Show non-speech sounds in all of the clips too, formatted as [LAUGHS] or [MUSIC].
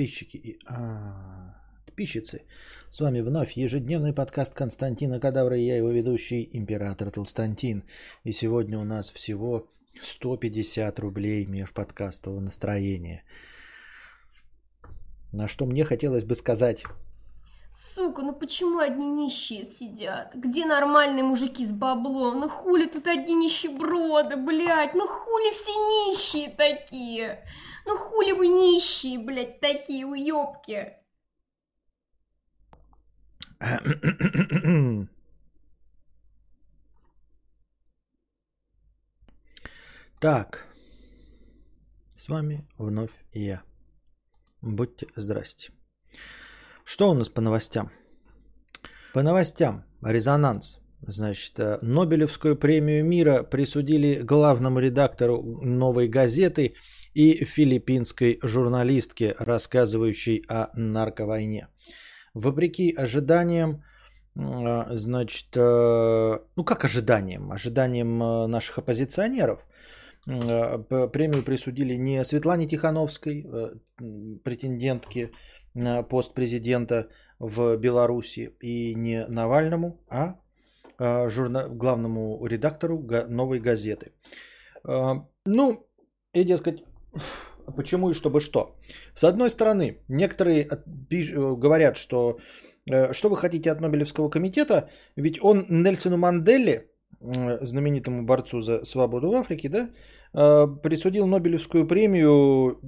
подписчики и а, подписчицы. С вами вновь ежедневный подкаст Константина Кадавра и я его ведущий Император Толстантин. И сегодня у нас всего 150 рублей межподкастового настроения. На что мне хотелось бы сказать Сука, ну почему одни нищие сидят? Где нормальные мужики с баблом? Ну хули тут одни нищеброды, блядь? Ну хули все нищие такие? Ну хули вы нищие, блядь, такие уёбки? Так, с вами вновь я. Будьте здрасте. Что у нас по новостям? По новостям. Резонанс. Значит, э, Нобелевскую премию мира присудили главному редактору «Новой газеты» и филиппинской журналистке, рассказывающей о нарковойне. Вопреки ожиданиям, э, значит, э, ну как ожиданиям? Ожиданиям наших оппозиционеров, премию присудили не Светлане Тихановской, претендентке на пост президента в Беларуси и не Навальному, а, а журна... главному редактору новой газеты. А, ну, и, дескать, почему и чтобы что. С одной стороны, некоторые говорят, что э, что вы хотите от Нобелевского комитета, ведь он Нельсону Манделе, знаменитому борцу за свободу в Африке, да, э, присудил Нобелевскую премию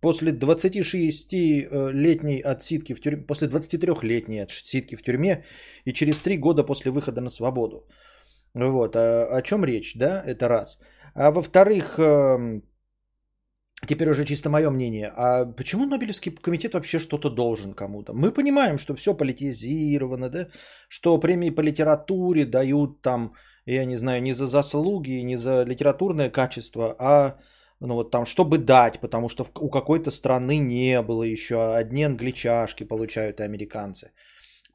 после 26-летней отсидки в тюрьме, после 23-летней отсидки в тюрьме и через 3 года после выхода на свободу. Вот, а, о чем речь, да, это раз. А во-вторых, эм, теперь уже чисто мое мнение, а почему Нобелевский комитет вообще что-то должен кому-то? Мы понимаем, что все политизировано, да, что премии по литературе дают там, я не знаю, не за заслуги, не за литературное качество, а ну вот там, чтобы дать, потому что у какой-то страны не было еще, одни англичашки получают и американцы.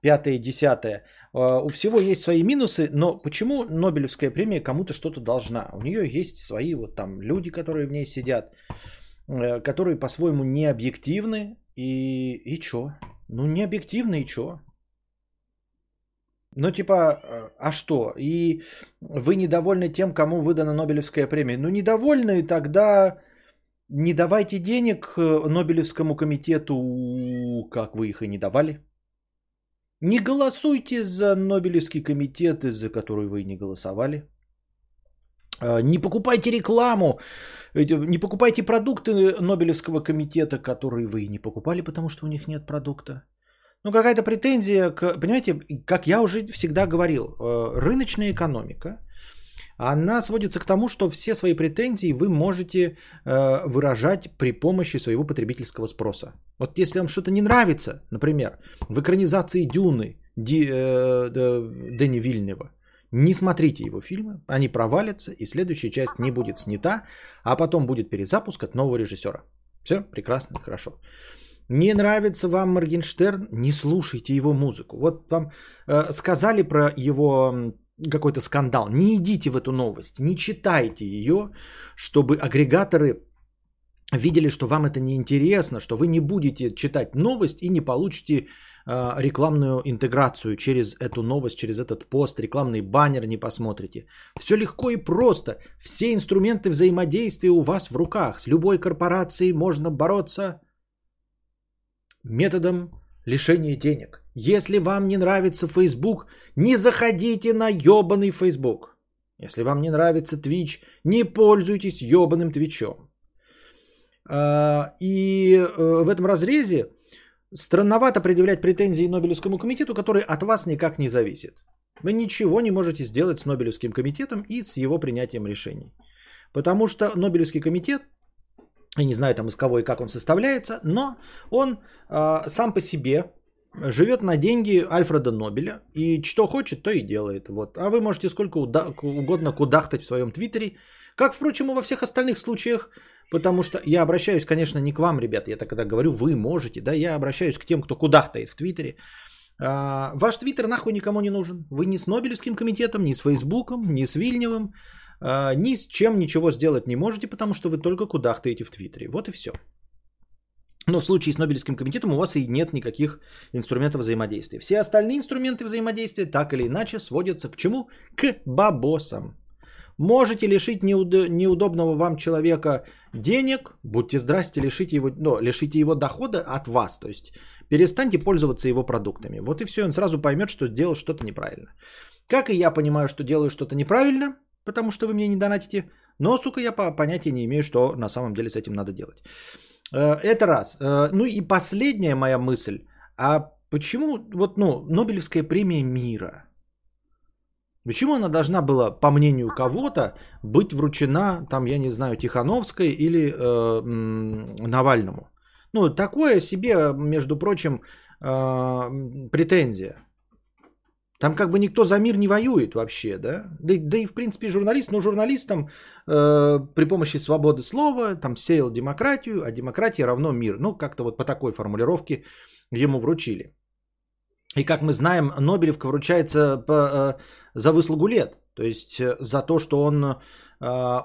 Пятое и десятое. А, у всего есть свои минусы, но почему Нобелевская премия кому-то что-то должна? У нее есть свои вот там люди, которые в ней сидят, э, которые по-своему не объективны, и, и чё? Ну, не объективны, и чё? Ну, типа, э, а что? И вы недовольны тем, кому выдана Нобелевская премия? Ну, недовольны, тогда не давайте денег э, Нобелевскому комитету, как вы их и не давали. Не голосуйте за Нобелевский комитет, за который вы не голосовали. Э, не покупайте рекламу, не покупайте продукты Нобелевского комитета, которые вы не покупали, потому что у них нет продукта. Ну, какая-то претензия, к, понимаете, как я уже всегда говорил, э, рыночная экономика, она сводится к тому, что все свои претензии вы можете э, выражать при помощи своего потребительского спроса. Вот если вам что-то не нравится, например, в экранизации Дюны Ди, э, Дэни Вильнева, не смотрите его фильмы, они провалятся, и следующая часть не будет снята, а потом будет перезапуск от нового режиссера. Все прекрасно, хорошо. Не нравится вам Моргенштерн? Не слушайте его музыку. Вот вам э, сказали про его какой-то скандал. Не идите в эту новость, не читайте ее, чтобы агрегаторы видели, что вам это неинтересно, что вы не будете читать новость и не получите э, рекламную интеграцию через эту новость, через этот пост, рекламный баннер не посмотрите. Все легко и просто. Все инструменты взаимодействия у вас в руках. С любой корпорацией можно бороться методом лишения денег. Если вам не нравится Facebook, не заходите на ебаный Facebook. Если вам не нравится Twitch, не пользуйтесь ебаным Твичом. А, и э, в этом разрезе странновато предъявлять претензии Нобелевскому комитету, который от вас никак не зависит. Вы ничего не можете сделать с Нобелевским комитетом и с его принятием решений. Потому что Нобелевский комитет я не знаю там из кого и как он составляется, но он э, сам по себе живет на деньги Альфреда Нобеля и что хочет, то и делает. Вот. А вы можете сколько угодно кудахтать в своем твиттере, как, впрочем, и во всех остальных случаях, потому что я обращаюсь, конечно, не к вам, ребят, я так когда говорю, вы можете, да, я обращаюсь к тем, кто кудахтает в твиттере. А, ваш твиттер нахуй никому не нужен. Вы ни с Нобелевским комитетом, ни с Фейсбуком, ни с Вильневым, а, ни с чем ничего сделать не можете, потому что вы только кудахтаете в Твиттере. Вот и все. Но в случае с Нобелевским комитетом у вас и нет никаких инструментов взаимодействия. Все остальные инструменты взаимодействия так или иначе сводятся к чему? К бабосам. Можете лишить неуд- неудобного вам человека денег, будьте здрасте, лишите его, ну, лишите его дохода от вас. То есть перестаньте пользоваться его продуктами. Вот и все, он сразу поймет, что сделал что-то неправильно. Как и я понимаю, что делаю что-то неправильно, потому что вы мне не донатите, но, сука, я понятия не имею, что на самом деле с этим надо делать. Э, это раз. Э, ну и последняя моя мысль. А почему вот, ну, Нобелевская премия мира? Почему она должна была, по мнению кого-то, быть вручена, там, я не знаю, Тихановской или э, Навальному? Ну, такое себе, между прочим, э, претензия. Там как бы никто за мир не воюет вообще, да? Да, да и в принципе журналист, ну журналист там э, при помощи свободы слова там сеял демократию, а демократия равно мир. Ну как-то вот по такой формулировке ему вручили. И как мы знаем, Нобелевка вручается по, э, за выслугу лет. То есть э, за то, что он э,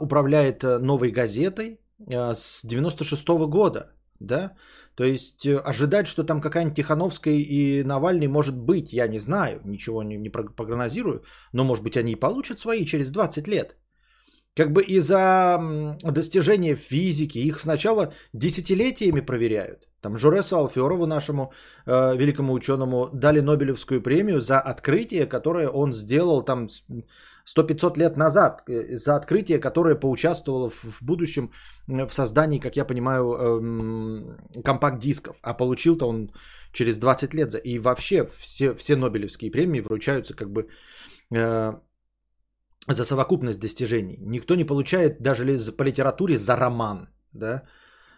управляет новой газетой э, с 96 -го года. Да? То есть э, ожидать, что там какая-нибудь Тихановская и Навальный может быть, я не знаю, ничего не, не прогнозирую, но может быть они и получат свои через 20 лет. Как бы из-за достижения физики их сначала десятилетиями проверяют. Там Жоресу Алферову, нашему э, великому ученому, дали Нобелевскую премию за открытие, которое он сделал там 100-500 лет назад э, за открытие, которое поучаствовало в будущем в создании, как я понимаю, эм, компакт-дисков. А получил-то он через 20 лет. И вообще все, все Нобелевские премии вручаются как бы э, за совокупность достижений. Никто не получает даже по литературе за роман. Да?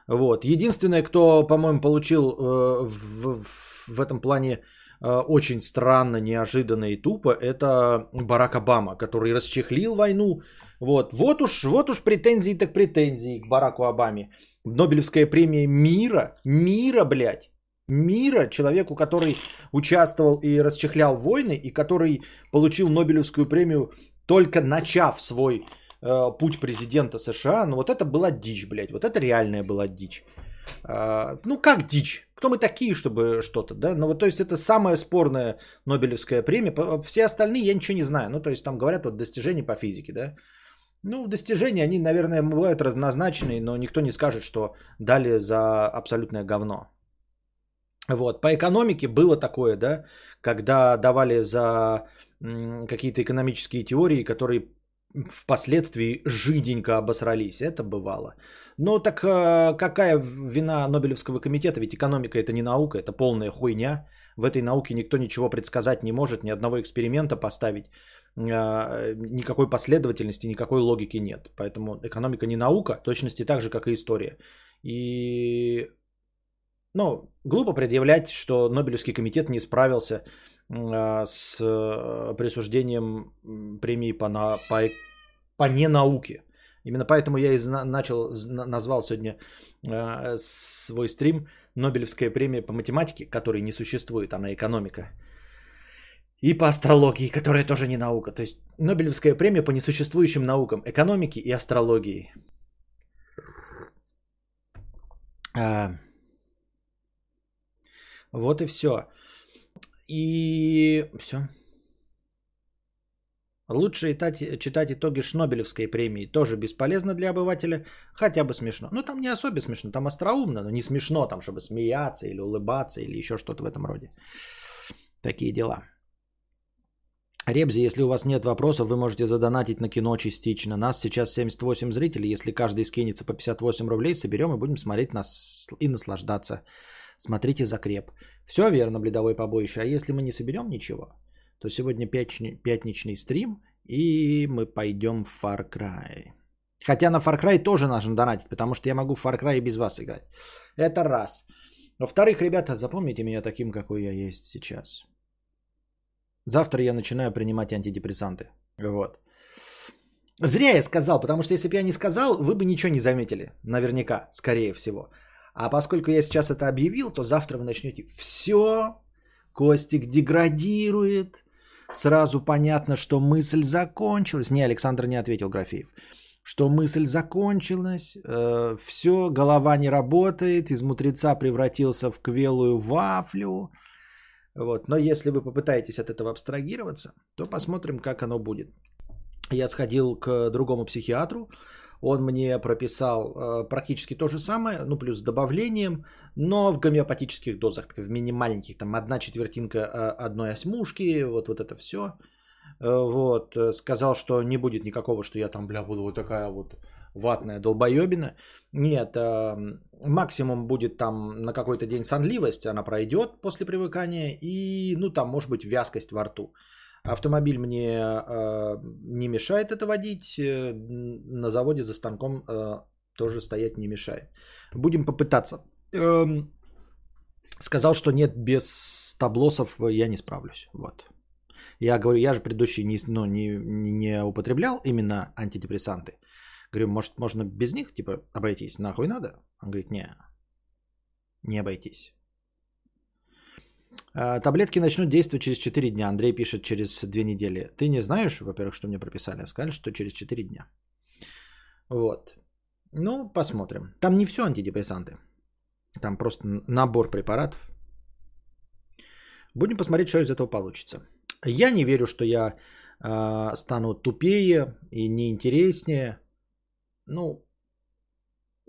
Вот. Единственное, кто, по-моему, получил э, в, в, этом плане Э, очень странно, неожиданно и тупо, это Барак Обама, который расчехлил войну. Вот, вот уж, вот уж претензии так претензии к Бараку Обаме. Нобелевская премия мира, мира, блядь, мира, человеку, который участвовал и расчехлял войны, и который получил Нобелевскую премию только начав свой э, путь президента США, ну вот это была дичь, блядь, вот это реальная была дичь. Э, ну как дичь? Кто мы такие, чтобы что-то, да? Ну вот, то есть это самая спорная Нобелевская премия. Все остальные я ничего не знаю. Ну, то есть там говорят вот достижения по физике, да? Ну, достижения, они, наверное, бывают разнозначные, но никто не скажет, что дали за абсолютное говно. Вот, по экономике было такое, да, когда давали за какие-то экономические теории, которые впоследствии жиденько обосрались. Это бывало. Ну так э, какая вина Нобелевского комитета? Ведь экономика это не наука, это полная хуйня. В этой науке никто ничего предсказать не может, ни одного эксперимента поставить, э, никакой последовательности, никакой логики нет. Поэтому экономика не наука, точности так же, как и история. И ну, глупо предъявлять, что Нобелевский комитет не справился э, с присуждением премии по, на, по, по ненауке. Именно поэтому я и начал, назвал сегодня э, свой стрим Нобелевская премия по математике, которой не существует, она экономика. И по астрологии, которая тоже не наука. То есть Нобелевская премия по несуществующим наукам, экономике и астрологии. А, вот и все. И все. Лучше читать, читать итоги Шнобелевской премии. Тоже бесполезно для обывателя, хотя бы смешно. Ну, там не особо смешно, там остроумно, но не смешно, там, чтобы смеяться или улыбаться или еще что-то в этом роде. Такие дела. Ребзи, если у вас нет вопросов, вы можете задонатить на кино частично. Нас сейчас 78 зрителей. Если каждый скинется по 58 рублей, соберем и будем смотреть нас и наслаждаться. Смотрите закреп. Все верно, бледовой побоище. А если мы не соберем ничего, то сегодня пятничный стрим, и мы пойдем в Far Cry. Хотя на Far Cry тоже нужно донатить, потому что я могу в Far Cry без вас играть. Это раз. Во-вторых, ребята, запомните меня таким, какой я есть сейчас. Завтра я начинаю принимать антидепрессанты. Вот. Зря я сказал, потому что если бы я не сказал, вы бы ничего не заметили. Наверняка, скорее всего. А поскольку я сейчас это объявил, то завтра вы начнете все, Костик деградирует, Сразу понятно, что мысль закончилась. Не, Александр не ответил Графеев. что мысль закончилась, э, все, голова не работает, из мудреца превратился в квелую вафлю. Вот. Но если вы попытаетесь от этого абстрагироваться, то посмотрим, как оно будет. Я сходил к другому психиатру, он мне прописал э, практически то же самое, ну плюс с добавлением, но в гомеопатических дозах, в минимальненьких, там одна четвертинка э, одной осьмушки, вот, вот это все. Э, вот, сказал, что не будет никакого, что я там, бля, буду вот такая вот ватная долбоебина. Нет, максимум будет там на какой-то день сонливость, она пройдет после привыкания, и, ну, там, может быть, вязкость во рту. Автомобиль мне э, не мешает это водить, э, на заводе за станком э, тоже стоять не мешает. Будем попытаться. Э, сказал, что нет, без таблосов я не справлюсь. Вот. Я говорю, я же предыдущий не, ну, не, не употреблял именно антидепрессанты. Говорю, может, можно без них, типа, обойтись? Нахуй надо? Он говорит, не, не обойтись. А, таблетки начнут действовать через 4 дня. Андрей пишет через 2 недели. Ты не знаешь, во-первых, что мне прописали, а сказали, что через 4 дня. Вот. Ну, посмотрим. Там не все антидепрессанты. Там просто набор препаратов. Будем посмотреть, что из этого получится. Я не верю, что я э, стану тупее и неинтереснее. Ну,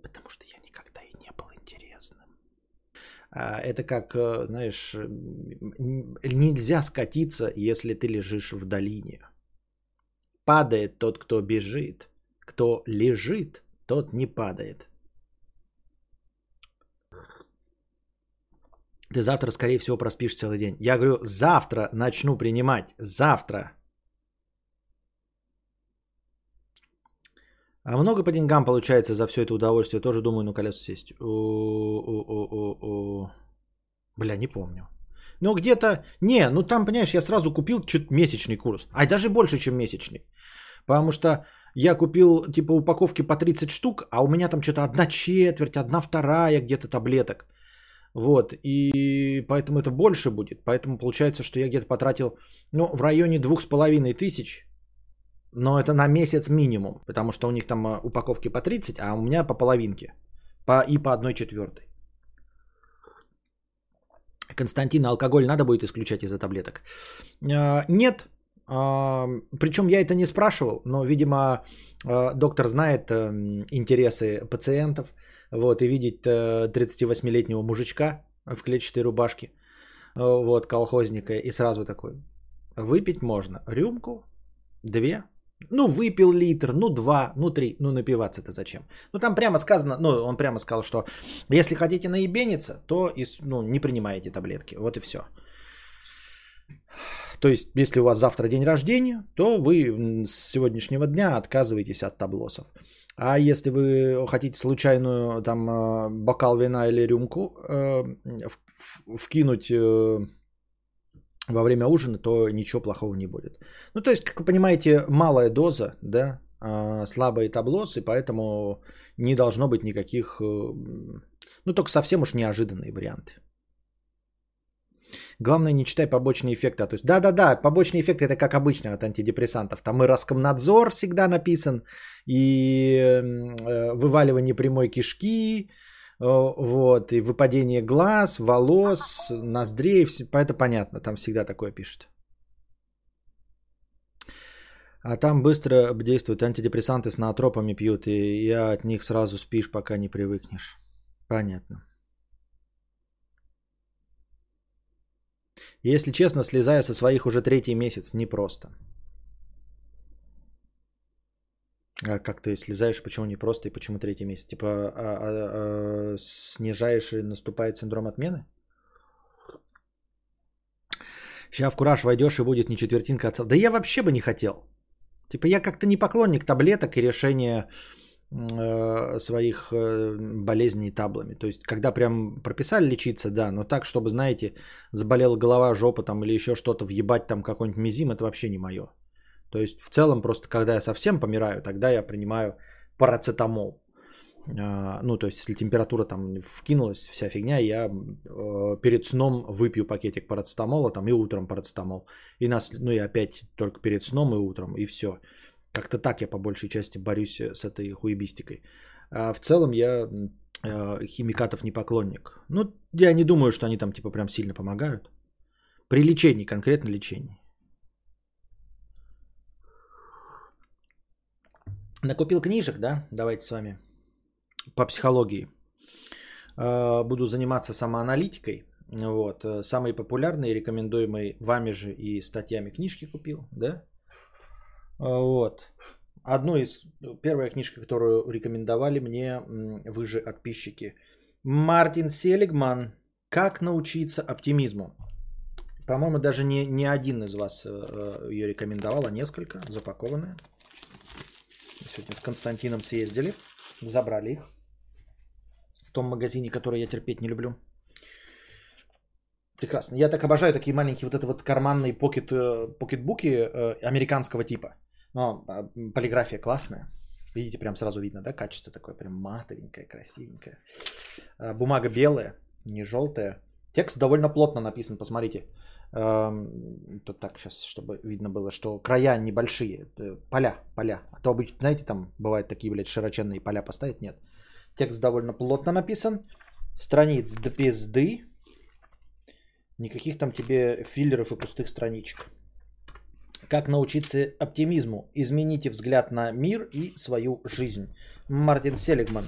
потому что я никогда и не был интересным. А, это как, э, знаешь, нельзя скатиться, если ты лежишь в долине. Падает тот, кто бежит. Кто лежит, тот не падает. Ты завтра, скорее всего, проспишь целый день. Я говорю, завтра начну принимать. Завтра. А много по деньгам получается за все это удовольствие. Тоже думаю на колесо сесть. О-о-о-о. Бля, не помню. Ну, где-то... Не, ну там, понимаешь, я сразу купил чуть месячный курс. А даже больше, чем месячный. Потому что я купил, типа, упаковки по 30 штук, а у меня там что-то одна четверть, одна вторая где-то таблеток. Вот, и поэтому это больше будет. Поэтому получается, что я где-то потратил, ну, в районе двух с половиной тысяч. Но это на месяц минимум, потому что у них там а, упаковки по 30, а у меня по половинке. По, и по одной четвертой. Константин, алкоголь надо будет исключать из-за таблеток? А, нет. А, причем я это не спрашивал, но, видимо, доктор знает интересы пациентов – вот, и видеть 38-летнего э, мужичка в клетчатой рубашке, э, вот, колхозника, и сразу такой, выпить можно рюмку, две, ну, выпил литр, ну, два, ну, три, ну, напиваться-то зачем? Ну, там прямо сказано, ну, он прямо сказал, что если хотите наебениться, то, ну, не принимаете таблетки, вот и все. То есть, если у вас завтра день рождения, то вы с сегодняшнего дня отказываетесь от таблосов. А если вы хотите случайную там э, бокал вина или рюмку э, вкинуть э, во время ужина, то ничего плохого не будет. Ну, то есть, как вы понимаете, малая доза, да, слабые таблосы, поэтому не должно быть никаких, ну, только совсем уж неожиданные варианты. Главное, не читай побочные эффекты. То есть, да-да-да, побочные эффекты это как обычно от антидепрессантов. Там и Роскомнадзор всегда написан, и э, вываливание прямой кишки, э, вот, и выпадение глаз, волос, ноздрей, это понятно, там всегда такое пишут. А там быстро действуют антидепрессанты с наотропами пьют, и я от них сразу спишь, пока не привыкнешь. Понятно. Если честно, слезаю со своих уже третий месяц. Непросто. А как ты слезаешь, почему не просто и почему третий месяц? Типа а, а, а, снижаешь и наступает синдром отмены? Сейчас в кураж войдешь и будет не четвертинка отца. Да я вообще бы не хотел. Типа я как-то не поклонник таблеток и решения Э, своих э, болезней таблами. То есть, когда прям прописали лечиться, да, но так, чтобы, знаете, заболела голова, жопа там или еще что-то, въебать там какой-нибудь мизим, это вообще не мое. То есть, в целом, просто когда я совсем помираю, тогда я принимаю парацетамол. А, ну, то есть, если температура там вкинулась, вся фигня, я э, перед сном выпью пакетик парацетамола там и утром парацетамол. И нас, ну, и опять только перед сном и утром, и все. Как-то так я по большей части борюсь э, с этой хуебистикой. А в целом я э, химикатов не поклонник. Ну, я не думаю, что они там типа прям сильно помогают. При лечении, конкретно лечении. Накупил книжек, да? Давайте с вами по психологии. Э, буду заниматься самоаналитикой. Вот. Э, самые популярные, рекомендуемые вами же и статьями книжки купил, да? Э, вот. Одну из, первая книжка, которую рекомендовали мне вы же подписчики. Мартин Селигман «Как научиться оптимизму». По-моему, даже не, не один из вас ее рекомендовал, а несколько запакованные. Сегодня с Константином съездили, забрали их в том магазине, который я терпеть не люблю. Прекрасно. Я так обожаю такие маленькие вот это вот карманные покет, э, покетбуки э, американского типа. Но а, полиграфия классная. Видите, прям сразу видно, да, качество такое, прям матовенькое, красивенькое. А, бумага белая, не желтая. Текст довольно плотно написан, посмотрите. Тут так сейчас, чтобы видно было, что края небольшие, э, поля, поля. А то обычно, знаете, там бывают такие, блядь, широченные поля поставить, нет. Текст довольно плотно написан, страниц до пизды, никаких там тебе филлеров и пустых страничек. Как научиться оптимизму? Измените взгляд на мир и свою жизнь. Мартин Селигман.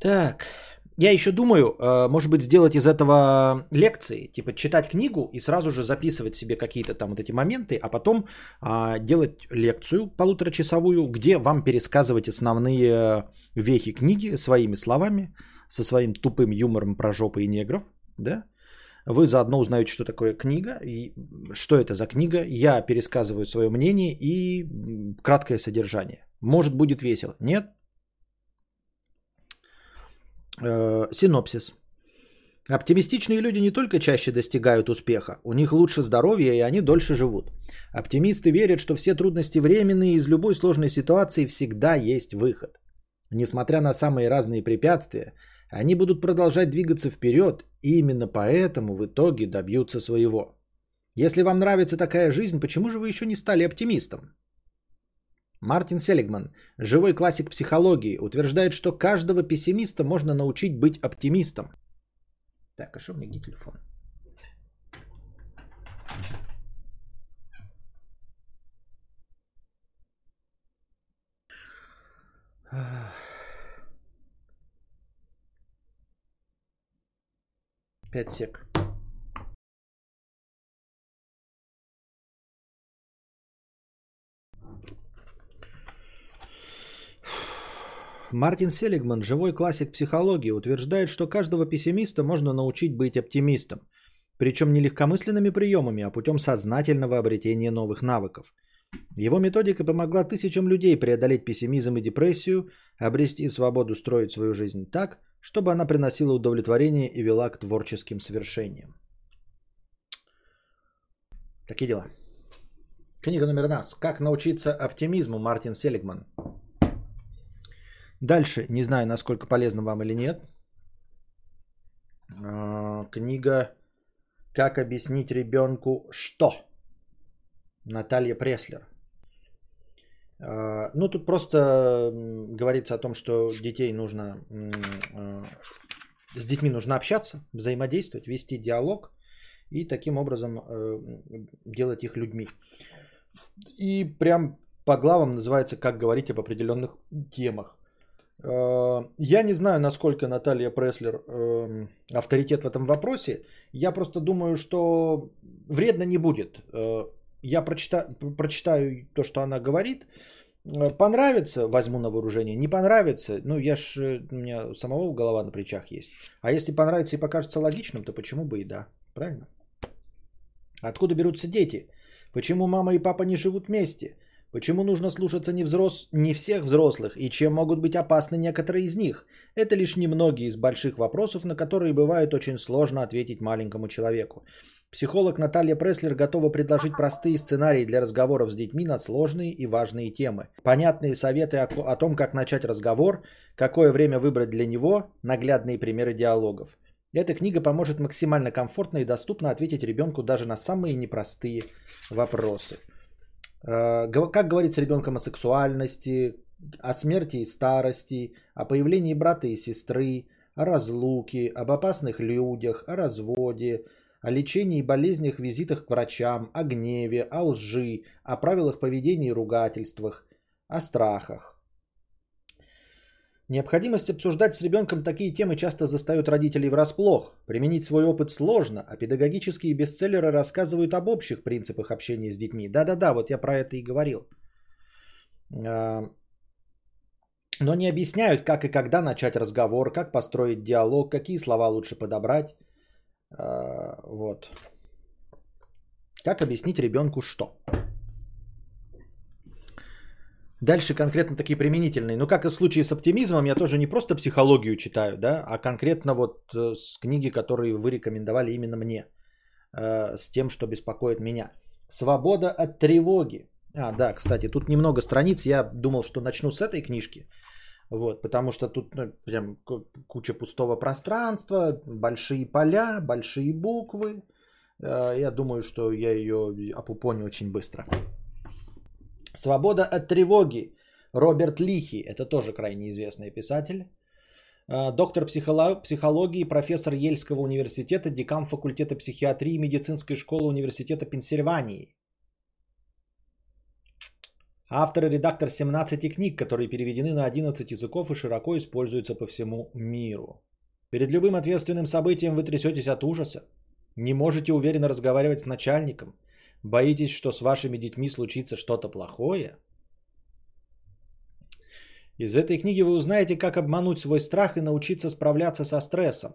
Так, я еще думаю, э, может быть, сделать из этого лекции, типа читать книгу и сразу же записывать себе какие-то там вот эти моменты, а потом а, делать лекцию полуторачасовую, где вам пересказывать основные вехи книги своими словами, со своим тупым юмором про жопы и негров, да? Вы заодно узнаете, что такое книга, и что это за книга. Я пересказываю свое мнение и краткое содержание. Может, будет весело. Нет? Э, синопсис. Оптимистичные люди не только чаще достигают успеха, у них лучше здоровье и они дольше живут. Оптимисты верят, что все трудности временные и из любой сложной ситуации всегда есть выход. Несмотря на самые разные препятствия, они будут продолжать двигаться вперед и именно поэтому в итоге добьются своего. Если вам нравится такая жизнь, почему же вы еще не стали оптимистом? Мартин Селигман, живой классик психологии, утверждает, что каждого пессимиста можно научить быть оптимистом. Так, а что мне где телефон? Пять сек. Мартин Селигман, живой классик психологии, утверждает, что каждого пессимиста можно научить быть оптимистом. Причем не легкомысленными приемами, а путем сознательного обретения новых навыков. Его методика помогла тысячам людей преодолеть пессимизм и депрессию, обрести свободу строить свою жизнь так, чтобы она приносила удовлетворение и вела к творческим свершениям. Такие дела. Книга номер нас. Как научиться оптимизму Мартин Селигман. Дальше, не знаю, насколько полезно вам или нет. А, книга «Как объяснить ребенку что?» Наталья Преслер. А, ну, тут просто говорится о том, что детей нужно, а, с детьми нужно общаться, взаимодействовать, вести диалог и таким образом делать их людьми. И прям по главам называется «Как говорить об определенных темах». Э, я не знаю, насколько Наталья Преслер эм, авторитет в этом вопросе. Я просто думаю, что вредно не будет. Э, я прочитаю, прочитаю то, что она говорит. Э, понравится, возьму на вооружение. Не понравится, ну я ж, у меня самого голова на плечах есть. А если понравится и покажется логичным, то почему бы и да. Правильно? Откуда берутся дети? Почему мама и папа не живут вместе? Почему нужно слушаться не, взрос... не всех взрослых и чем могут быть опасны некоторые из них? Это лишь немногие из больших вопросов, на которые бывает очень сложно ответить маленькому человеку. Психолог Наталья Преслер готова предложить простые сценарии для разговоров с детьми на сложные и важные темы. Понятные советы о, о том, как начать разговор, какое время выбрать для него, наглядные примеры диалогов. Эта книга поможет максимально комфортно и доступно ответить ребенку даже на самые непростые вопросы. Э, как говорить с ребенком о сексуальности, о смерти и старости, о появлении брата и сестры, о разлуке, об опасных людях, о разводе, о лечении и болезнях, визитах к врачам, о гневе, о лжи, о правилах поведения и ругательствах, о страхах. Необходимость обсуждать с ребенком такие темы часто застают родителей врасплох. Применить свой опыт сложно, а педагогические бестселлеры рассказывают об общих принципах общения с детьми. Да-да-да, вот я про это и говорил. А, но не объясняют, как и когда начать разговор, как построить диалог, какие слова лучше подобрать. А, вот. Как объяснить ребенку что? Дальше конкретно такие применительные. Ну, как и в случае с оптимизмом, я тоже не просто психологию читаю, да, а конкретно вот э, с книги, которые вы рекомендовали именно мне, э, с тем, что беспокоит меня. Свобода от тревоги. А, да, кстати, тут немного страниц. Я думал, что начну с этой книжки. Вот, потому что тут ну, прям куча пустого пространства, большие поля, большие буквы. Э, я думаю, что я ее опупоню очень быстро. Свобода от тревоги. Роберт Лихи, это тоже крайне известный писатель. А, доктор психологии, профессор Ельского университета, декан факультета психиатрии медицинской школы университета Пенсильвании. Автор и редактор 17 книг, которые переведены на 11 языков и широко используются по всему миру. Перед любым ответственным событием вы трясетесь от ужаса. Не можете уверенно разговаривать с начальником. Боитесь, что с вашими детьми случится что-то плохое? Из этой книги вы узнаете, как обмануть свой страх и научиться справляться со стрессом.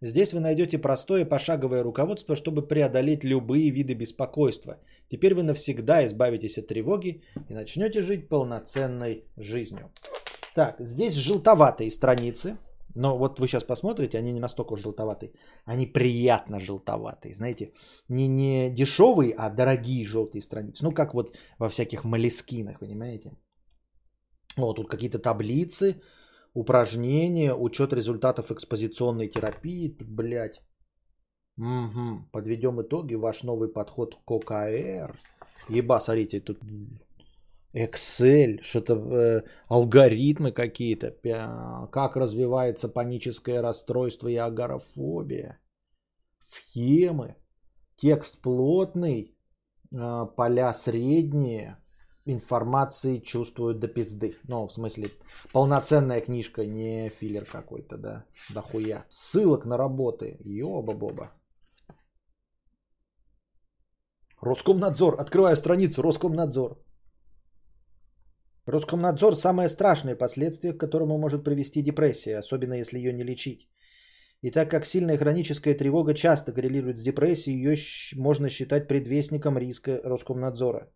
Здесь вы найдете простое пошаговое руководство, чтобы преодолеть любые виды беспокойства. Теперь вы навсегда избавитесь от тревоги и начнете жить полноценной жизнью. Так, здесь желтоватые страницы. Но вот вы сейчас посмотрите, они не настолько желтоватые. Они приятно желтоватые. Знаете, не, не дешевые, а дорогие желтые страницы. Ну, как вот во всяких молескинах, понимаете? Вот тут какие-то таблицы, упражнения, учет результатов экспозиционной терапии. Тут, блядь. Угу. Подведем итоги. Ваш новый подход к ОКР. Еба, смотрите, тут Excel, что-то э, алгоритмы какие-то, как развивается паническое расстройство и агорафобия, схемы, текст плотный, э, поля средние, информации чувствуют до пизды. Ну, в смысле, полноценная книжка, не филлер какой-то, да, дохуя. Ссылок на работы, ёба-боба. Роскомнадзор, открываю страницу, Роскомнадзор. Роскомнадзор – самое страшное последствие, к которому может привести депрессия, особенно если ее не лечить. И так как сильная хроническая тревога часто коррелирует с депрессией, ее можно считать предвестником риска Роскомнадзора.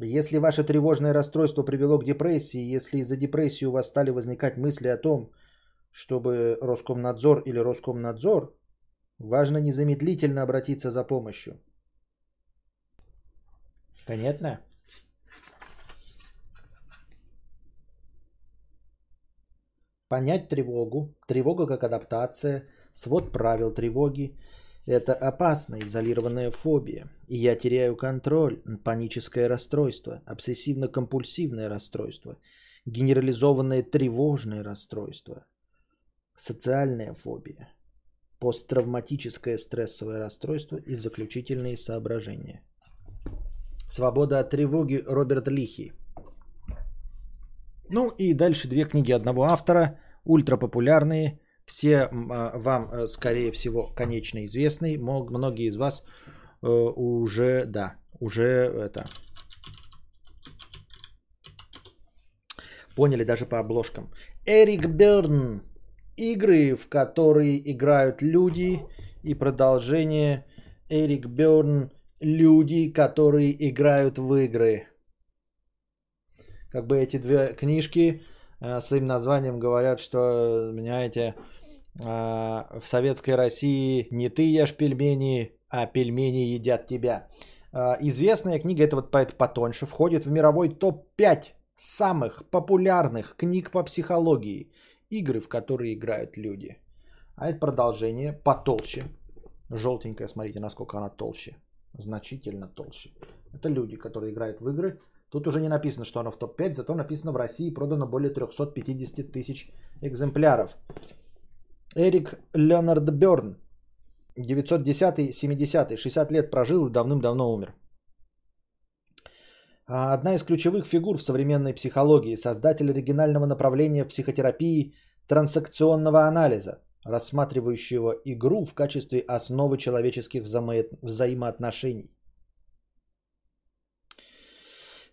Если ваше тревожное расстройство привело к депрессии, если из-за депрессии у вас стали возникать мысли о том, чтобы Роскомнадзор или Роскомнадзор, важно незамедлительно обратиться за помощью. Понятно? Понять тревогу, тревога как адаптация, свод правил тревоги – это опасная изолированная фобия. И я теряю контроль, паническое расстройство, обсессивно-компульсивное расстройство, генерализованное тревожное расстройство, социальная фобия, посттравматическое стрессовое расстройство и заключительные соображения. Свобода от тревоги Роберт Лихи – ну и дальше две книги одного автора, ультрапопулярные, все а, вам, э, скорее всего, конечно известные, многие из вас э, уже, да, уже это, поняли даже по обложкам. Эрик Берн. Игры, в которые играют люди. И продолжение Эрик Берн. Люди, которые играют в игры как бы эти две книжки э, своим названием говорят, что, понимаете, э, в советской России не ты ешь пельмени, а пельмени едят тебя. Э, известная книга, это вот поэт потоньше, входит в мировой топ-5 самых популярных книг по психологии. Игры, в которые играют люди. А это продолжение потолще. Желтенькая, смотрите, насколько она толще. Значительно толще. Это люди, которые играют в игры. Тут уже не написано, что оно в топ-5, зато написано в России продано более 350 тысяч экземпляров. Эрик Леонард Берн. 910-70, 60 лет прожил и давным-давно умер. А, одна из ключевых фигур в современной психологии, создатель оригинального направления психотерапии трансакционного анализа, рассматривающего игру в качестве основы человеческих взаимо- взаимоотношений.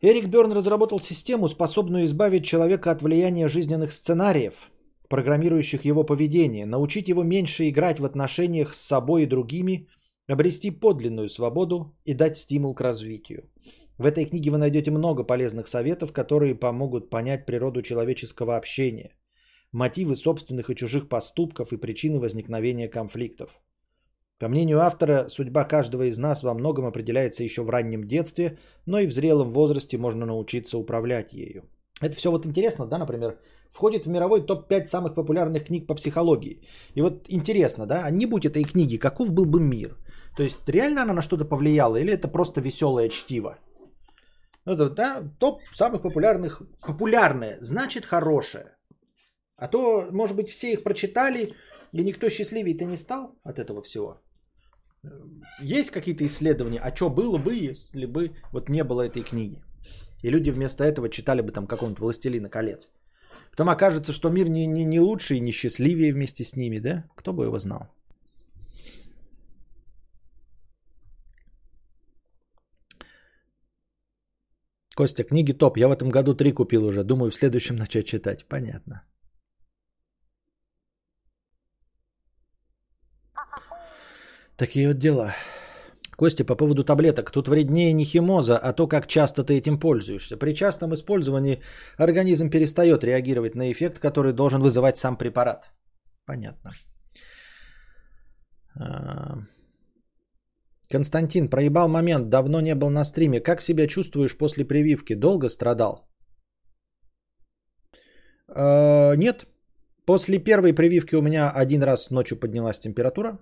Эрик Берн разработал систему, способную избавить человека от влияния жизненных сценариев, программирующих его поведение, научить его меньше играть в отношениях с собой и другими, обрести подлинную свободу и дать стимул к развитию. В этой книге вы найдете много полезных советов, которые помогут понять природу человеческого общения, мотивы собственных и чужих поступков и причины возникновения конфликтов. По мнению автора, судьба каждого из нас во многом определяется еще в раннем детстве, но и в зрелом возрасте можно научиться управлять ею. Это все вот интересно, да, например, входит в мировой топ-5 самых популярных книг по психологии. И вот интересно, да, а не будь этой книги, каков был бы мир? То есть реально она на что-то повлияла или это просто веселое чтиво? Ну, это, да, топ самых популярных. Популярное значит хорошее. А то, может быть, все их прочитали, и никто счастливее-то не стал от этого всего. Есть какие-то исследования, а что было бы, если бы вот не было этой книги? И люди вместо этого читали бы там какого-нибудь «Властелина колец». Потом окажется, что мир не, не, не лучше и не счастливее вместе с ними, да? Кто бы его знал? Костя, книги топ. Я в этом году три купил уже. Думаю, в следующем начать читать. Понятно. Такие вот дела. Костя, по поводу таблеток. Тут вреднее не химоза, а то, как часто ты этим пользуешься. При частом использовании организм перестает реагировать на эффект, который должен вызывать сам препарат. Понятно. А, Константин, проебал момент, давно не был на стриме. Как себя чувствуешь после прививки? Долго страдал? Э, нет. После первой прививки у меня один раз ночью поднялась температура.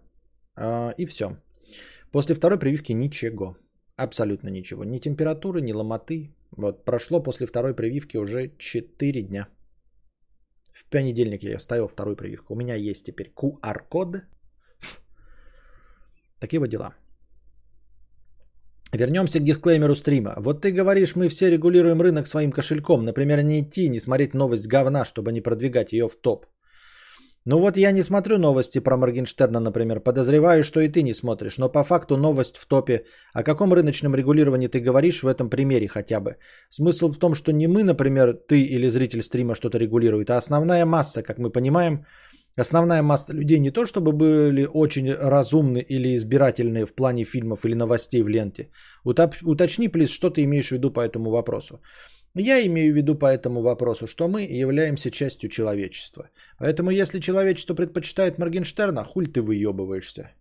Э, и все. После второй прививки ничего. Абсолютно ничего. Ни температуры, ни ломоты. Вот прошло после второй прививки уже 4 дня. В понедельник я ставил вторую прививку. У меня есть теперь QR-код. Такие вот дела. Вернемся к дисклеймеру стрима. Вот ты говоришь, мы все регулируем рынок своим кошельком. Например, не идти, не смотреть новость говна, чтобы не продвигать ее в топ. Ну вот я не смотрю новости про Моргенштерна, например. Подозреваю, что и ты не смотришь. Но по факту новость в топе. О каком рыночном регулировании ты говоришь в этом примере хотя бы? Смысл в том, что не мы, например, ты или зритель стрима что-то регулирует, а основная масса, как мы понимаем, Основная масса людей не то, чтобы были очень разумны или избирательные в плане фильмов или новостей в ленте. Уточни, плиз, что ты имеешь в виду по этому вопросу. Я имею в виду по этому вопросу, что мы являемся частью человечества. Поэтому если человечество предпочитает Моргенштерна, хуль ты выебываешься.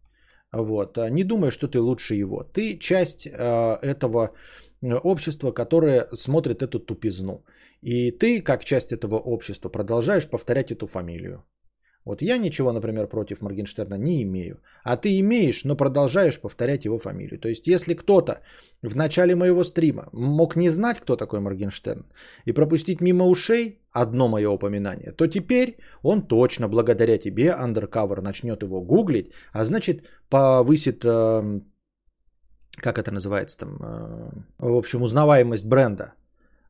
Вот. А не думай, что ты лучше его. Ты часть э, этого общества, которое смотрит эту тупизну. И ты, как часть этого общества, продолжаешь повторять эту фамилию. Вот я ничего, например, против Моргенштерна не имею. А ты имеешь, но продолжаешь повторять его фамилию. То есть, если кто-то в начале моего стрима мог не знать, кто такой Моргенштерн, и пропустить мимо ушей одно мое упоминание, то теперь он точно благодаря тебе, Undercover, начнет его гуглить, а значит повысит, э, как это называется там, э, в общем, узнаваемость бренда.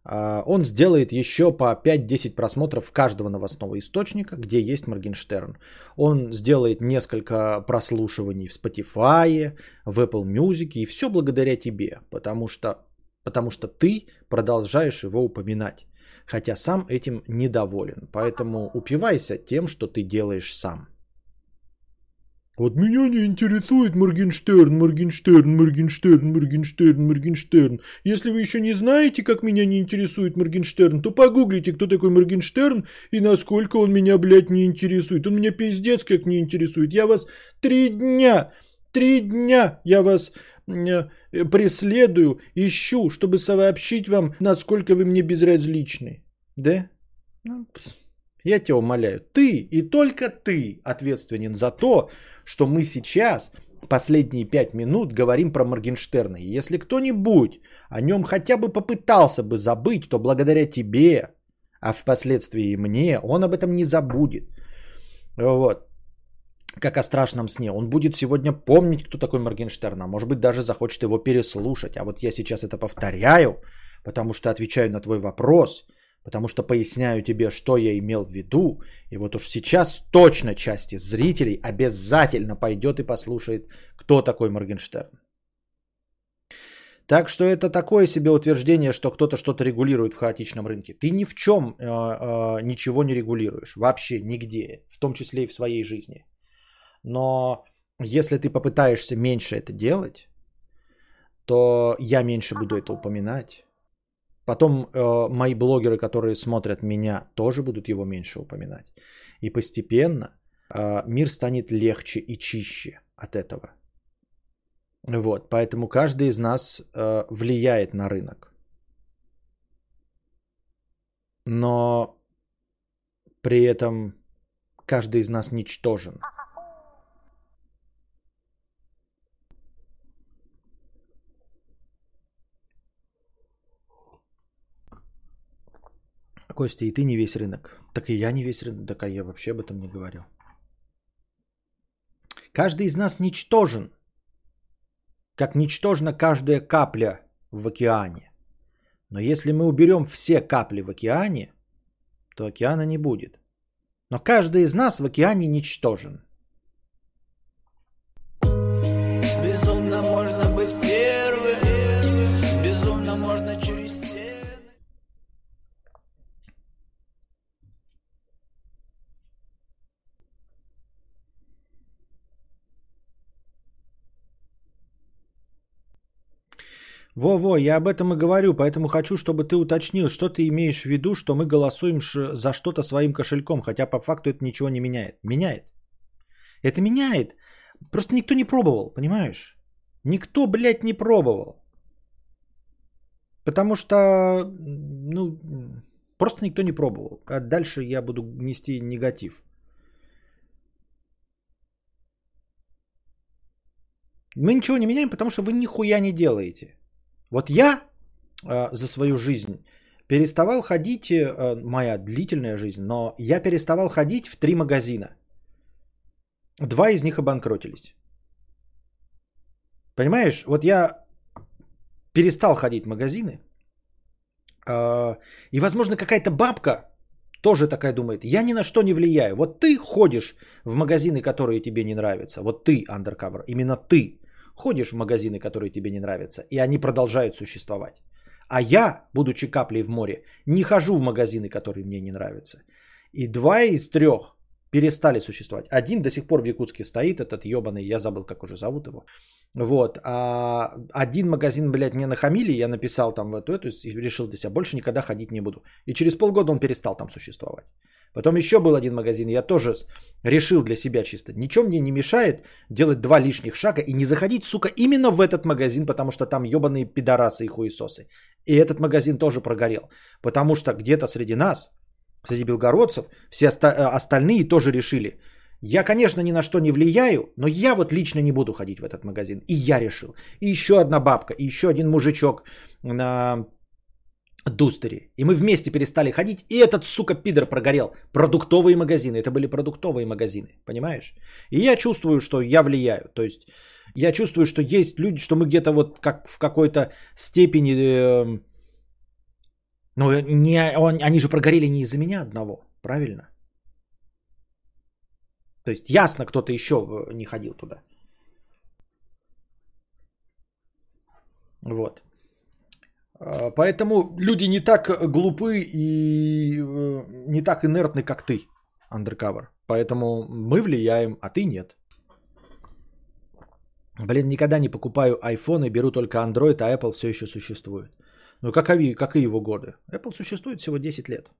А, он сделает еще по 5-10 просмотров каждого новостного источника, где есть Моргенштерн. Он сделает несколько прослушиваний в Spotify, в Apple Music, и все благодаря тебе, потому что, потому что ты продолжаешь его упоминать, хотя сам этим недоволен. Поэтому упивайся тем, что ты делаешь сам. Вот меня не интересует Моргенштерн, Моргенштерн, Моргенштерн, Моргенштерн, Моргенштерн. Если вы еще не знаете, как меня не интересует Моргенштерн, то погуглите, кто такой Моргенштерн и насколько он меня, блядь, не интересует. Он меня пиздец как не интересует. Я вас три дня, три дня я вас э, преследую, ищу, чтобы сообщить вам, насколько вы мне безразличны. Да? Ну, я тебя умоляю, ты и только ты ответственен за то, что мы сейчас последние пять минут говорим про Моргенштерна. И если кто-нибудь о нем хотя бы попытался бы забыть, то благодаря тебе, а впоследствии и мне, он об этом не забудет. Вот. Как о страшном сне. Он будет сегодня помнить, кто такой Моргенштерн, а может быть даже захочет его переслушать. А вот я сейчас это повторяю, потому что отвечаю на твой вопрос – потому что поясняю тебе, что я имел в виду. И вот уж сейчас точно части зрителей обязательно пойдет и послушает, кто такой Моргенштерн. Так что это такое себе утверждение, что кто-то что-то регулирует в хаотичном рынке. Ты ни в чем э, э, ничего не регулируешь, вообще нигде, в том числе и в своей жизни. Но если ты попытаешься меньше это делать, то я меньше буду это упоминать Потом э, мои блогеры, которые смотрят меня, тоже будут его меньше упоминать. И постепенно э, мир станет легче и чище от этого. Вот, поэтому каждый из нас э, влияет на рынок. Но при этом каждый из нас ничтожен. Костя, и ты не весь рынок. Так и я не весь рынок. Так а я вообще об этом не говорил. Каждый из нас ничтожен. Как ничтожна каждая капля в океане. Но если мы уберем все капли в океане, то океана не будет. Но каждый из нас в океане ничтожен. Во-во, я об этом и говорю, поэтому хочу, чтобы ты уточнил, что ты имеешь в виду, что мы голосуем за что-то своим кошельком, хотя по факту это ничего не меняет. Меняет. Это меняет. Просто никто не пробовал, понимаешь? Никто, блядь, не пробовал. Потому что, ну, просто никто не пробовал. А дальше я буду нести негатив. Мы ничего не меняем, потому что вы нихуя не делаете. Вот я э, за свою жизнь переставал ходить, э, моя длительная жизнь, но я переставал ходить в три магазина. Два из них обанкротились. Понимаешь, вот я перестал ходить в магазины, э, и, возможно, какая-то бабка тоже такая думает, я ни на что не влияю. Вот ты ходишь в магазины, которые тебе не нравятся. Вот ты, undercover, именно ты ходишь в магазины, которые тебе не нравятся, и они продолжают существовать. А я, будучи каплей в море, не хожу в магазины, которые мне не нравятся. И два из трех перестали существовать. Один до сих пор в Якутске стоит, этот ебаный, я забыл, как уже зовут его. Вот. А один магазин, блядь, мне нахамили, я написал там в эту, эту, и решил для себя, больше никогда ходить не буду. И через полгода он перестал там существовать. Потом еще был один магазин, я тоже решил для себя чисто. Ничего мне не мешает делать два лишних шага и не заходить, сука, именно в этот магазин, потому что там ебаные пидорасы и хуесосы. И этот магазин тоже прогорел. Потому что где-то среди нас, среди белгородцев, все оста- остальные тоже решили. Я, конечно, ни на что не влияю, но я вот лично не буду ходить в этот магазин. И я решил. И еще одна бабка, и еще один мужичок на Дустери. И мы вместе перестали ходить, и этот, сука, пидор прогорел. Продуктовые магазины. Это были продуктовые магазины, понимаешь? И я чувствую, что я влияю. То есть я чувствую, что есть люди, что мы где-то вот как в какой-то степени... Э, ну, не, он, они же прогорели не из-за меня одного, правильно? То есть ясно, кто-то еще не ходил туда. Вот. А, поэтому люди не так глупы и э, не так инертны, как ты, Undercover. Поэтому мы влияем, а ты нет. Блин, никогда не покупаю iPhone и беру только Android, а Apple все еще существует. Ну, какови, какие его годы? Apple существует всего 10 лет.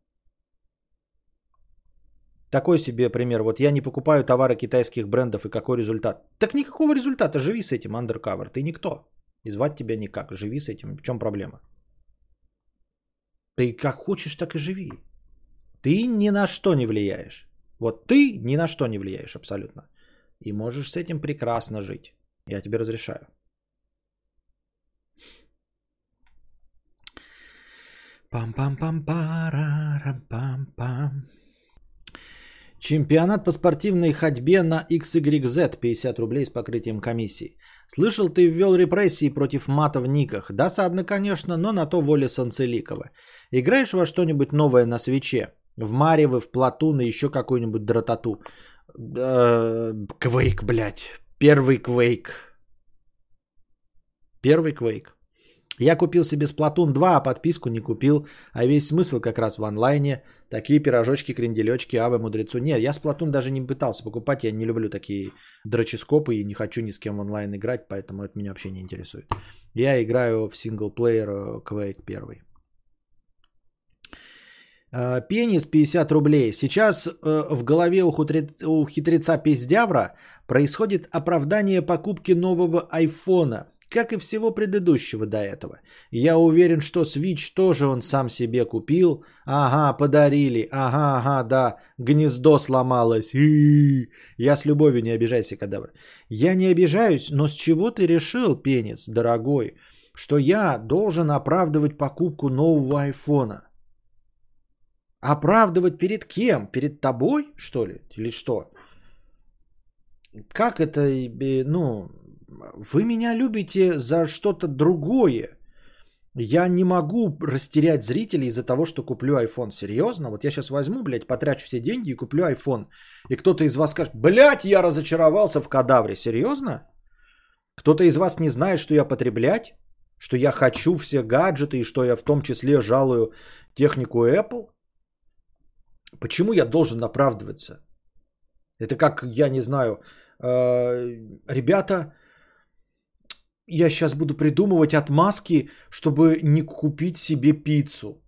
Такой себе пример. Вот я не покупаю товары китайских брендов и какой результат? Так никакого результата. Живи с этим, Undercover. Ты никто. И звать тебя никак. Живи с этим. В чем проблема? Ты как хочешь, так и живи. Ты ни на что не влияешь. Вот ты ни на что не влияешь абсолютно. И можешь с этим прекрасно жить. Я тебе разрешаю. Пам-пам-пам-парам-пам-пам. Чемпионат по спортивной ходьбе на XYZ 50 рублей с покрытием комиссии. Слышал, ты ввел репрессии против мата в никах. Досадно, конечно, но на то воля Санцеликова. Играешь во что-нибудь новое на свече? В Маревы, в Платун и еще какую-нибудь дротату. Э, квейк, блядь. Первый квейк. Первый квейк. Я купил себе Splatoon 2, а подписку не купил. А весь смысл как раз в онлайне. Такие пирожочки, кренделечки, авы, мудрецу. Нет, я Splatoon даже не пытался покупать. Я не люблю такие дроческопы и не хочу ни с кем онлайн играть, поэтому это меня вообще не интересует. Я играю в синглплеер э, Quake 1. Э, пенис 50 рублей. Сейчас э, в голове у, хутре- у хитреца Пиздявра происходит оправдание покупки нового айфона, как и всего предыдущего до этого. Я уверен, что Switch тоже он сам себе купил. Ага, подарили. Ага, ага, да, гнездо сломалось. Я с любовью не обижайся, кадавр. Я не обижаюсь, но с чего ты решил, пенис, дорогой, что я должен оправдывать покупку нового айфона? Оправдывать перед кем? Перед тобой, что ли? Или что? Как это, ну, вы меня любите за что-то другое. Я не могу растерять зрителей из-за того, что куплю iPhone. Серьезно? Вот я сейчас возьму, блядь, потрачу все деньги и куплю iPhone. И кто-то из вас скажет, блядь, я разочаровался в кадавре. Серьезно? Кто-то из вас не знает, что я потреблять? Что я хочу все гаджеты и что я в том числе жалую технику Apple? Почему я должен оправдываться? Это как, я не знаю, э, ребята, я сейчас буду придумывать отмазки, чтобы не купить себе пиццу.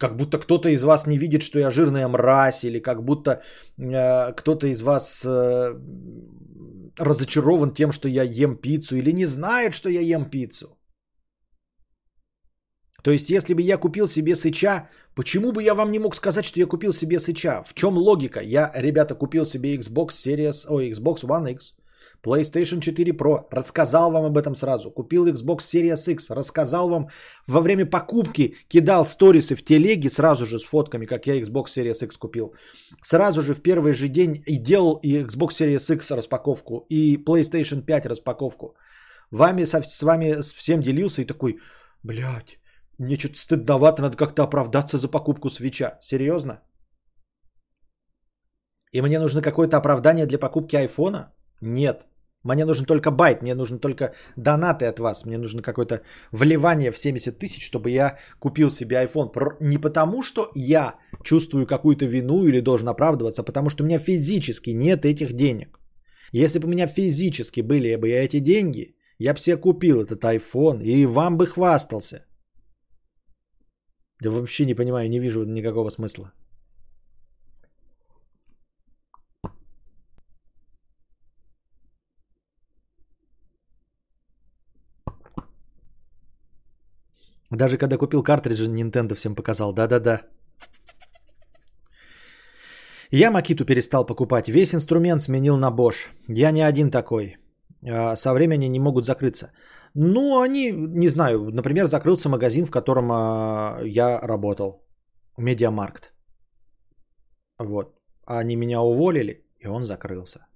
Как будто кто-то из вас не видит, что я жирная мразь, или как будто э, кто-то из вас э, разочарован тем, что я ем пиццу, или не знает, что я ем пиццу. То есть, если бы я купил себе сыча, почему бы я вам не мог сказать, что я купил себе сыча? В чем логика? Я, ребята, купил себе Xbox Series, ой, Xbox One X, PlayStation 4 Pro, рассказал вам об этом сразу. Купил Xbox Series X, рассказал вам во время покупки, кидал сторисы в телеге сразу же с фотками, как я Xbox Series X купил. Сразу же в первый же день и делал и Xbox Series X распаковку, и PlayStation 5 распаковку. Вами, со, с вами всем делился и такой, блядь, мне что-то стыдновато, надо как-то оправдаться за покупку свеча. Серьезно? И мне нужно какое-то оправдание для покупки айфона? Нет. Мне нужен только байт, мне нужны только донаты от вас, мне нужно какое-то вливание в 70 тысяч, чтобы я купил себе iPhone. Не потому, что я чувствую какую-то вину или должен оправдываться, а потому что у меня физически нет этих денег. Если бы у меня физически были бы эти деньги, я бы себе купил этот iPhone и вам бы хвастался. Я вообще не понимаю, не вижу никакого смысла. Даже когда купил картриджи, Nintendo всем показал. Да-да-да. Я Макиту перестал покупать. Весь инструмент сменил на Bosch. Я не один такой. А, со временем не могут закрыться. Ну, они, не знаю, например, закрылся магазин, в котором а, я работал. Медиамаркт. Вот. Они меня уволили, и он закрылся.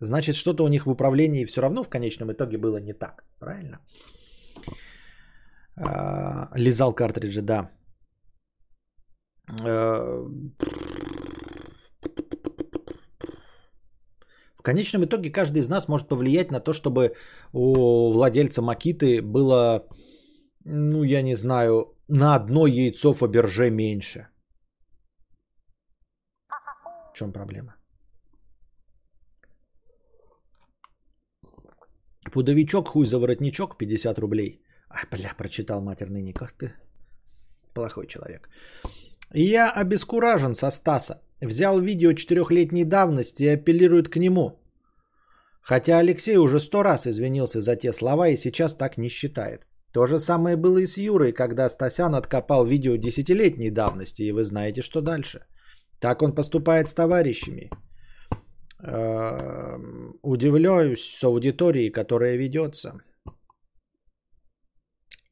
Значит, что-то у них в управлении все равно в конечном итоге было не так. Правильно? А, лизал картриджи, да. А, В конечном итоге каждый из нас может повлиять на то, чтобы у владельца Макиты было, ну я не знаю, на одно яйцо Фаберже меньше. В чем проблема? Пудовичок, хуй за воротничок, 50 рублей. А, бля, прочитал матерный ник. Ах ты, плохой человек. Я обескуражен со Стаса. Взял видео четырехлетней давности и апеллирует к нему. Хотя Алексей уже сто раз извинился за те слова и сейчас так не считает. То же самое было и с Юрой, когда Стасян откопал видео десятилетней давности, и вы знаете, что дальше. Так он поступает с товарищами. Эм, удивляюсь с аудиторией, которая ведется.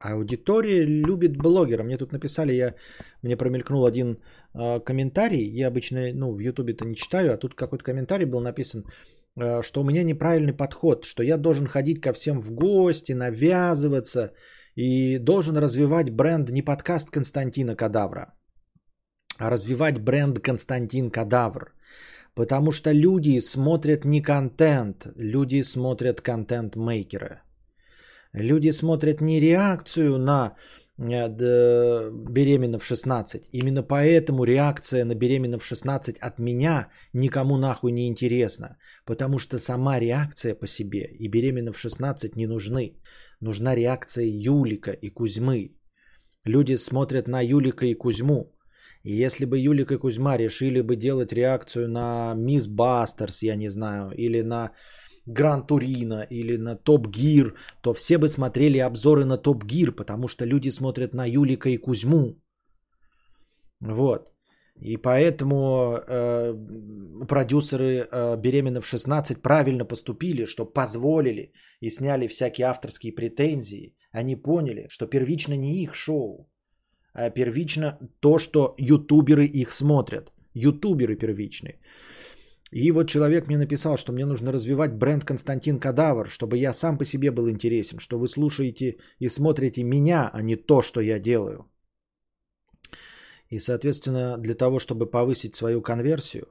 Аудитория любит блогера. Мне тут написали, я, мне промелькнул один э, комментарий. Я обычно ну, в Ютубе-то не читаю, а тут какой-то комментарий был написан, э, что у меня неправильный подход, что я должен ходить ко всем в гости, навязываться и должен развивать бренд не подкаст Константина Кадавра, а развивать бренд Константин Кадавр. Потому что люди смотрят не контент, люди смотрят контент-мейкера. Люди смотрят не реакцию на э, беременна в 16. Именно поэтому реакция на беременна в 16 от меня никому нахуй не интересна. Потому что сама реакция по себе и беременна в 16 не нужны. Нужна реакция Юлика и Кузьмы. Люди смотрят на Юлика и Кузьму. И если бы Юлик и Кузьма решили бы делать реакцию на Мисс Бастерс, я не знаю, или на Гран Турина или на Топ Гир, то все бы смотрели обзоры на Топ Гир, потому что люди смотрят на Юлика и Кузьму. Вот. И поэтому э, продюсеры э, «Беременна в 16» правильно поступили, что позволили и сняли всякие авторские претензии. Они поняли, что первично не их шоу, а первично то, что ютуберы их смотрят. Ютуберы первичные. И вот человек мне написал, что мне нужно развивать бренд Константин Кадавр, чтобы я сам по себе был интересен, что вы слушаете и смотрите меня, а не то, что я делаю. И, соответственно, для того, чтобы повысить свою конверсию,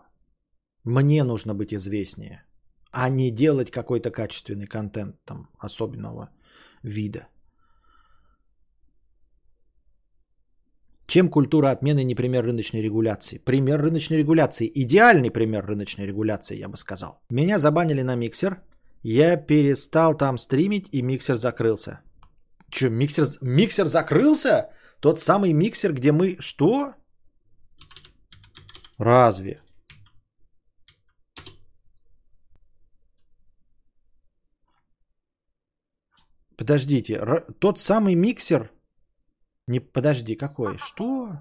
мне нужно быть известнее, а не делать какой-то качественный контент там особенного вида. Чем культура отмены не пример рыночной регуляции? Пример рыночной регуляции. Идеальный пример рыночной регуляции, я бы сказал. Меня забанили на миксер. Я перестал там стримить, и миксер закрылся. Че, миксер, миксер закрылся? Тот самый миксер, где мы... Что? Разве? Подождите, тот самый миксер, не, подожди, какой? Что?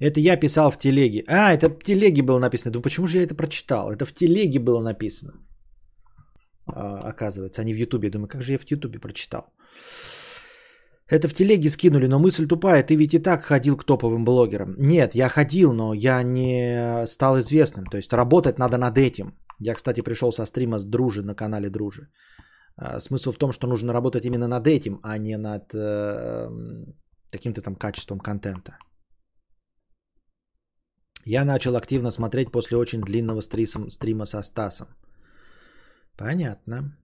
Это я писал в телеге. А, это в телеге было написано. Думаю, почему же я это прочитал? Это в телеге было написано. А, оказывается, а в ютубе. Думаю, как же я в ютубе прочитал? Это в телеге скинули, но мысль тупая. Ты ведь и так ходил к топовым блогерам. Нет, я ходил, но я не стал известным. То есть работать надо над этим. Я, кстати, пришел со стрима с Дружи на канале Дружи. А, смысл в том, что нужно работать именно над этим, а не над э, каким-то там качеством контента. Я начал активно смотреть после очень длинного стрисом, стрима со Стасом. Понятно.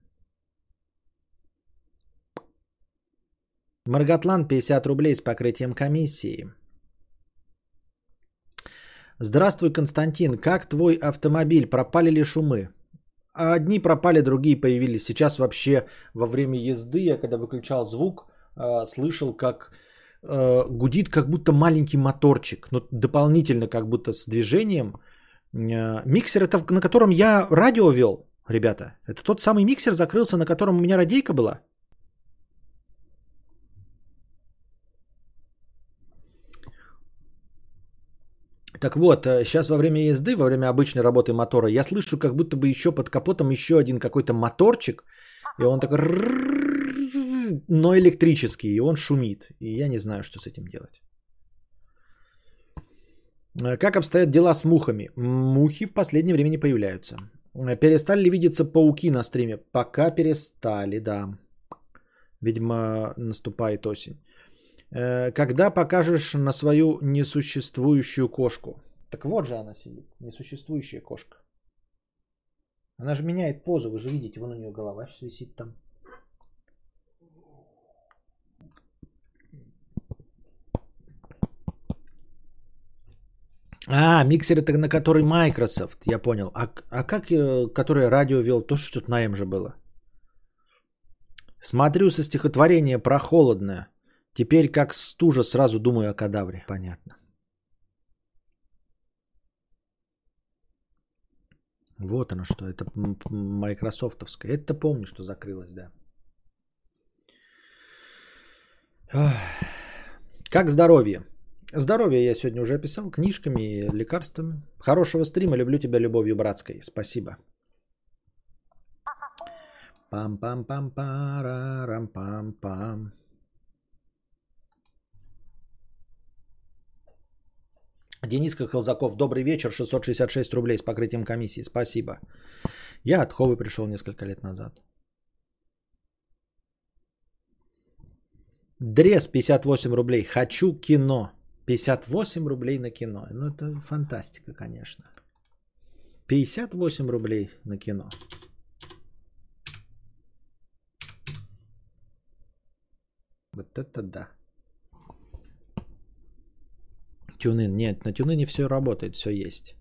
Маргатлан 50 рублей с покрытием комиссии. Здравствуй, Константин. Как твой автомобиль? Пропали ли шумы? Одни пропали, другие появились. Сейчас вообще во время езды, я когда выключал звук, э, слышал, как э, гудит как будто маленький моторчик, но дополнительно как будто с движением. Миксер это на котором я радио вел, ребята. Это тот самый миксер закрылся, на котором у меня радейка была. Так вот, сейчас э, во время езды, во время обычной работы мотора, я слышу, как будто бы еще под капотом еще один какой-то моторчик, и он такой, но электрический, и он шумит, и я не знаю, что с этим делать. Как обстоят дела с мухами? Мухи в последнее время не появляются. Перестали ли видеться пауки на стриме? Пока перестали, да. Видимо, наступает осень. Э, когда покажешь на свою несуществующую кошку? Так вот же она сидит, несуществующая кошка. Она же меняет позу, вы же видите, вон у нее голова сейчас висит там. А, миксер это на который Microsoft, я понял. А, а как, э, который радио вел, тоже что-то на М же было. Смотрю со стихотворения про холодное. Теперь как стужа сразу думаю о кадавре. Понятно. Вот оно что, это майкрософтовское. Это помню, что закрылось, да. Как здоровье? Здоровье я сегодня уже описал книжками и лекарствами. Хорошего стрима. Люблю тебя любовью братской. Спасибо. Пам-пам-пам-парам-пам-пам. Дениска Холзаков, добрый вечер, 666 рублей с покрытием комиссии, спасибо. Я от Ховы пришел несколько лет назад. Дрес 58 рублей, хочу кино. 58 рублей на кино. Ну это фантастика, конечно. 58 рублей на кино. Вот это да. Тюнин. Нет, на тюнине все работает, все есть.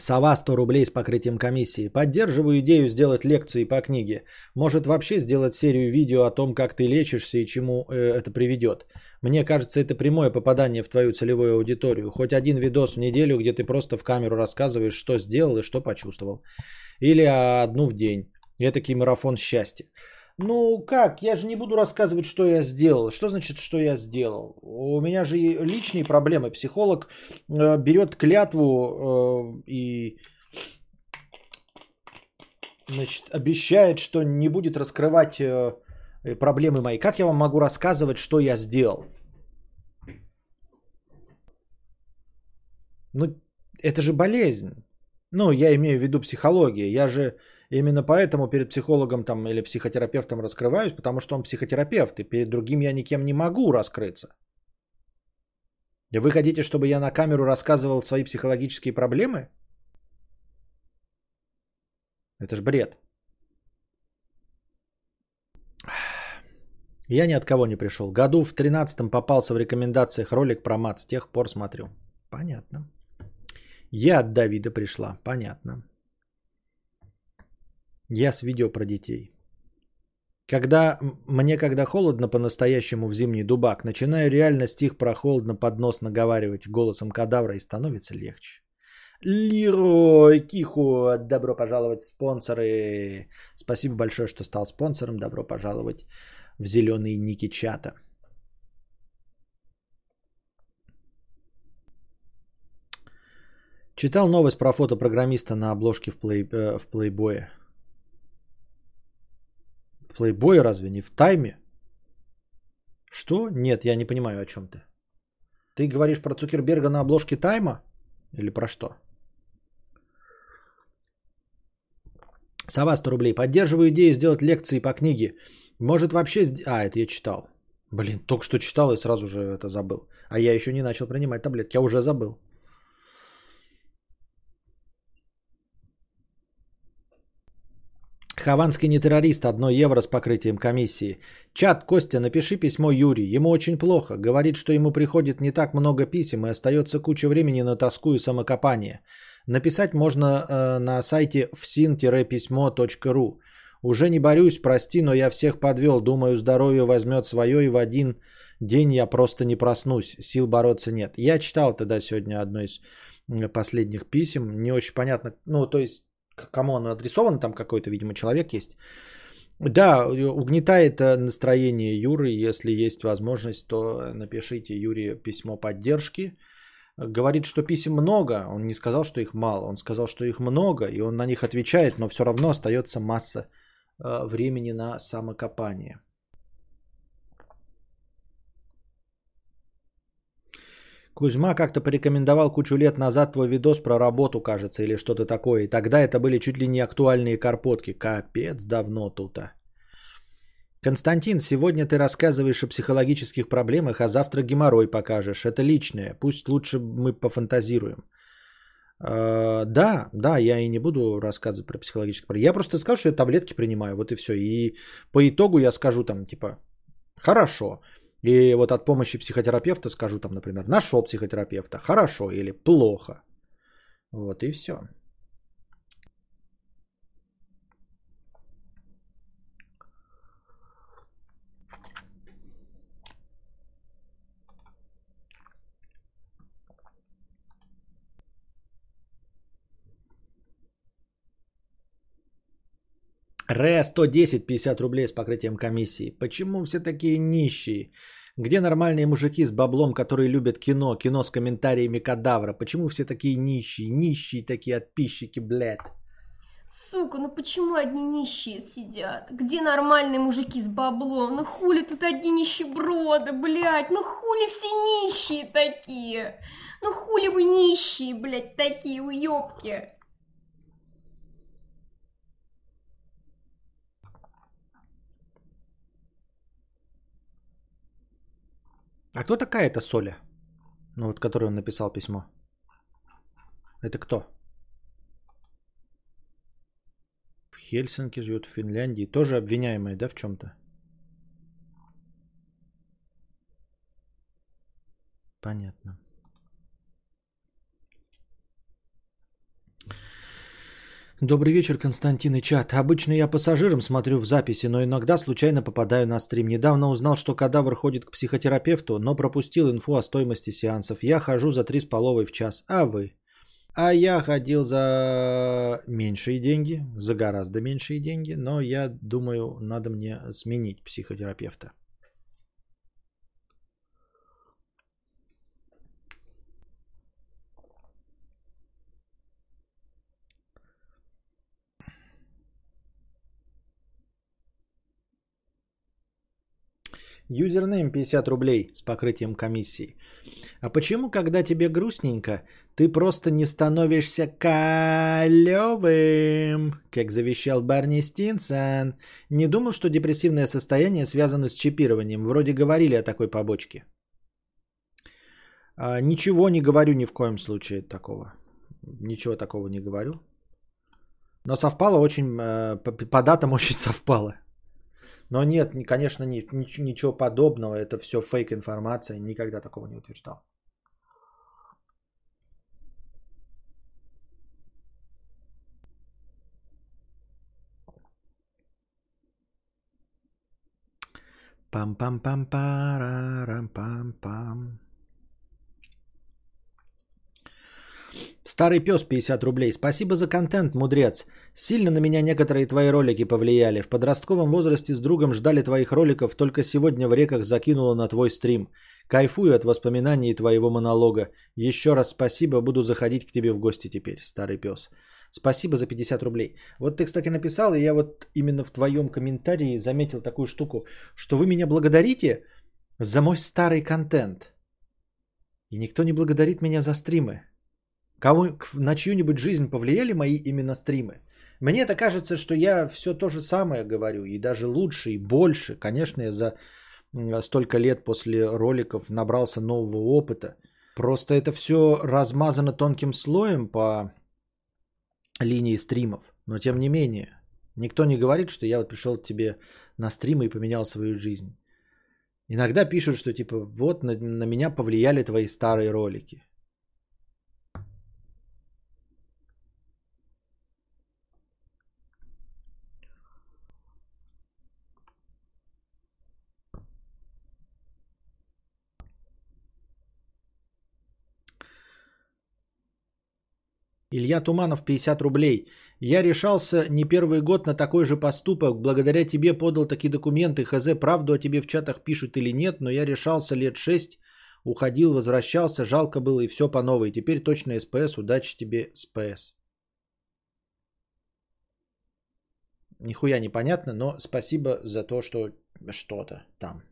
Сова 100 рублей с покрытием комиссии. Поддерживаю идею сделать лекции по книге. Может вообще сделать серию видео о том, как ты лечишься и чему э, это приведет. Мне кажется, это прямое попадание в твою целевую аудиторию. Хоть один видос в неделю, где ты просто в камеру рассказываешь, что сделал и что почувствовал. Или одну в день. Этакий марафон счастья. Ну как, я же не буду рассказывать, что я сделал. Что значит, что я сделал? У меня же личные проблемы. Психолог э, берет клятву э, и значит, обещает, что не будет раскрывать э, проблемы мои. Как я вам могу рассказывать, что я сделал? Ну, это же болезнь. Ну, я имею в виду психология. Я же Именно поэтому перед психологом там, или психотерапевтом раскрываюсь, потому что он психотерапевт, и перед другим я никем не могу раскрыться. И вы хотите, чтобы я на камеру рассказывал свои психологические проблемы? Это ж бред. Я ни от кого не пришел. Году в 13-м попался в рекомендациях ролик про мат. С тех пор смотрю. Понятно. Я от Давида пришла. Понятно. Я с видео про детей. Когда мне когда холодно по-настоящему в зимний дубак, начинаю реально стих про холодно под нос наговаривать голосом кадавра и становится легче. Лерой Киху, добро пожаловать спонсоры. Спасибо большое, что стал спонсором. Добро пожаловать в зеленые ники чата. Читал новость про фото программиста на обложке в, плей, э, в плейбое. Плейбой разве не в тайме? Что? Нет, я не понимаю, о чем ты. Ты говоришь про Цукерберга на обложке Тайма? Или про что? Сова 100 рублей. Поддерживаю идею сделать лекции по книге. Может вообще... А, это я читал. Блин, только что читал и сразу же это забыл. А я еще не начал принимать таблетки. Я уже забыл. Хованский не террорист, одно евро с покрытием комиссии. Чат, Костя, напиши письмо Юрий. Ему очень плохо. Говорит, что ему приходит не так много писем и остается куча времени на тоску и самокопание. Написать можно э, на сайте fsin-письмо.ру. Уже не борюсь, прости, но я всех подвел. Думаю, здоровье возьмет свое и в один день я просто не проснусь. Сил бороться нет. Я читал тогда сегодня одно из последних писем. Не очень понятно. Ну, то есть кому оно адресовано, там какой-то, видимо, человек есть. Да, угнетает э, настроение Юры. Если есть возможность, то напишите Юре письмо поддержки. Говорит, что писем много. Он не сказал, что их мало. Он сказал, что их много, и он на них отвечает, но все равно остается масса э, времени на самокопание. Кузьма как-то порекомендовал кучу лет назад твой видос про работу, кажется, или что-то такое. И тогда это были чуть ли не актуальные карпотки. Капец, давно тут. -то. Константин, сегодня ты рассказываешь о психологических проблемах, а завтра геморрой покажешь. Это личное. Пусть лучше мы пофантазируем. Uh, да, да, я и не буду рассказывать про психологические проблемы. Я просто скажу, что я таблетки принимаю, вот и все. И по итогу я скажу там, типа, хорошо, и вот от помощи психотерапевта скажу там, например, нашел психотерапевта, хорошо или плохо. Вот и все. Ре 110, 50 рублей с покрытием комиссии. Почему все такие нищие? Где нормальные мужики с баблом, которые любят кино, кино с комментариями кадавра? Почему все такие нищие, нищие такие отписчики, блядь? Сука, ну почему одни нищие сидят? Где нормальные мужики с баблом? Ну хули тут одни нищеброды, блядь? Ну хули все нищие такие? Ну хули вы нищие, блядь, такие уёбки? А кто такая эта Соля? Ну вот, которой он написал письмо. Это кто? В Хельсинки живет, в Финляндии. Тоже обвиняемая, да, в чем-то? Понятно. Добрый вечер, Константин и чат. Обычно я пассажиром смотрю в записи, но иногда случайно попадаю на стрим. Недавно узнал, что кадавр ходит к психотерапевту, но пропустил инфу о стоимости сеансов. Я хожу за три с половой в час. А вы? А я ходил за меньшие деньги, за гораздо меньшие деньги, но я думаю, надо мне сменить психотерапевта. Юзернейм 50 рублей с покрытием комиссии. А почему, когда тебе грустненько, ты просто не становишься калевым, как завещал Барни Стинсон? Не думал, что депрессивное состояние связано с чипированием? Вроде говорили о такой побочке. А, ничего не говорю ни в коем случае такого. Ничего такого не говорю. Но совпало очень, э, по датам очень [LAUGHS] совпало. Но нет, конечно, ничего подобного. Это все фейк информация. Никогда такого не утверждал. Пам-пам-пам-парам-пам-пам. Старый пес 50 рублей. Спасибо за контент, мудрец. Сильно на меня некоторые твои ролики повлияли. В подростковом возрасте с другом ждали твоих роликов, только сегодня в реках закинуло на твой стрим. Кайфую от воспоминаний твоего монолога. Еще раз спасибо, буду заходить к тебе в гости теперь, старый пес. Спасибо за 50 рублей. Вот ты, кстати, написал, и я вот именно в твоем комментарии заметил такую штуку, что вы меня благодарите за мой старый контент. И никто не благодарит меня за стримы. Кого, на чью-нибудь жизнь повлияли мои именно стримы? Мне это кажется, что я все то же самое говорю, и даже лучше, и больше. Конечно, я за столько лет после роликов набрался нового опыта. Просто это все размазано тонким слоем по линии стримов. Но тем не менее, никто не говорит, что я вот пришел к тебе на стримы и поменял свою жизнь. Иногда пишут, что типа вот на, на меня повлияли твои старые ролики. Илья Туманов 50 рублей. Я решался не первый год на такой же поступок. Благодаря тебе подал такие документы. Хз, правду о тебе в чатах пишут или нет, но я решался лет 6. Уходил, возвращался, жалко было и все по новой. Теперь точно СПС. Удачи тебе, СПС. Нихуя непонятно, но спасибо за то, что что-то там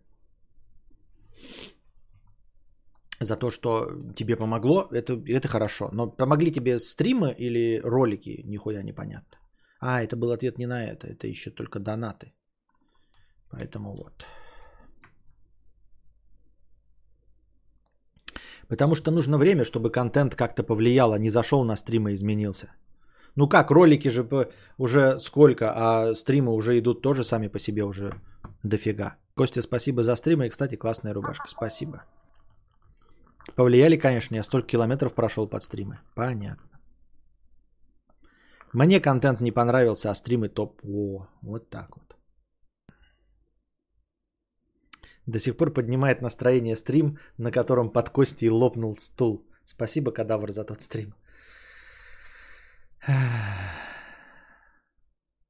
за то, что тебе помогло, это, это хорошо. Но помогли тебе стримы или ролики, нихуя непонятно. А, это был ответ не на это, это еще только донаты. Поэтому вот. Потому что нужно время, чтобы контент как-то повлиял, а не зашел на стрим и изменился. Ну как, ролики же уже сколько, а стримы уже идут тоже сами по себе уже дофига. Костя, спасибо за стрим и, кстати, классная рубашка. Спасибо. Повлияли, конечно, я столько километров прошел под стримы. Понятно. Мне контент не понравился, а стримы топ. О, вот так вот. До сих пор поднимает настроение стрим, на котором под кости лопнул стул. Спасибо, кадавр, за тот стрим.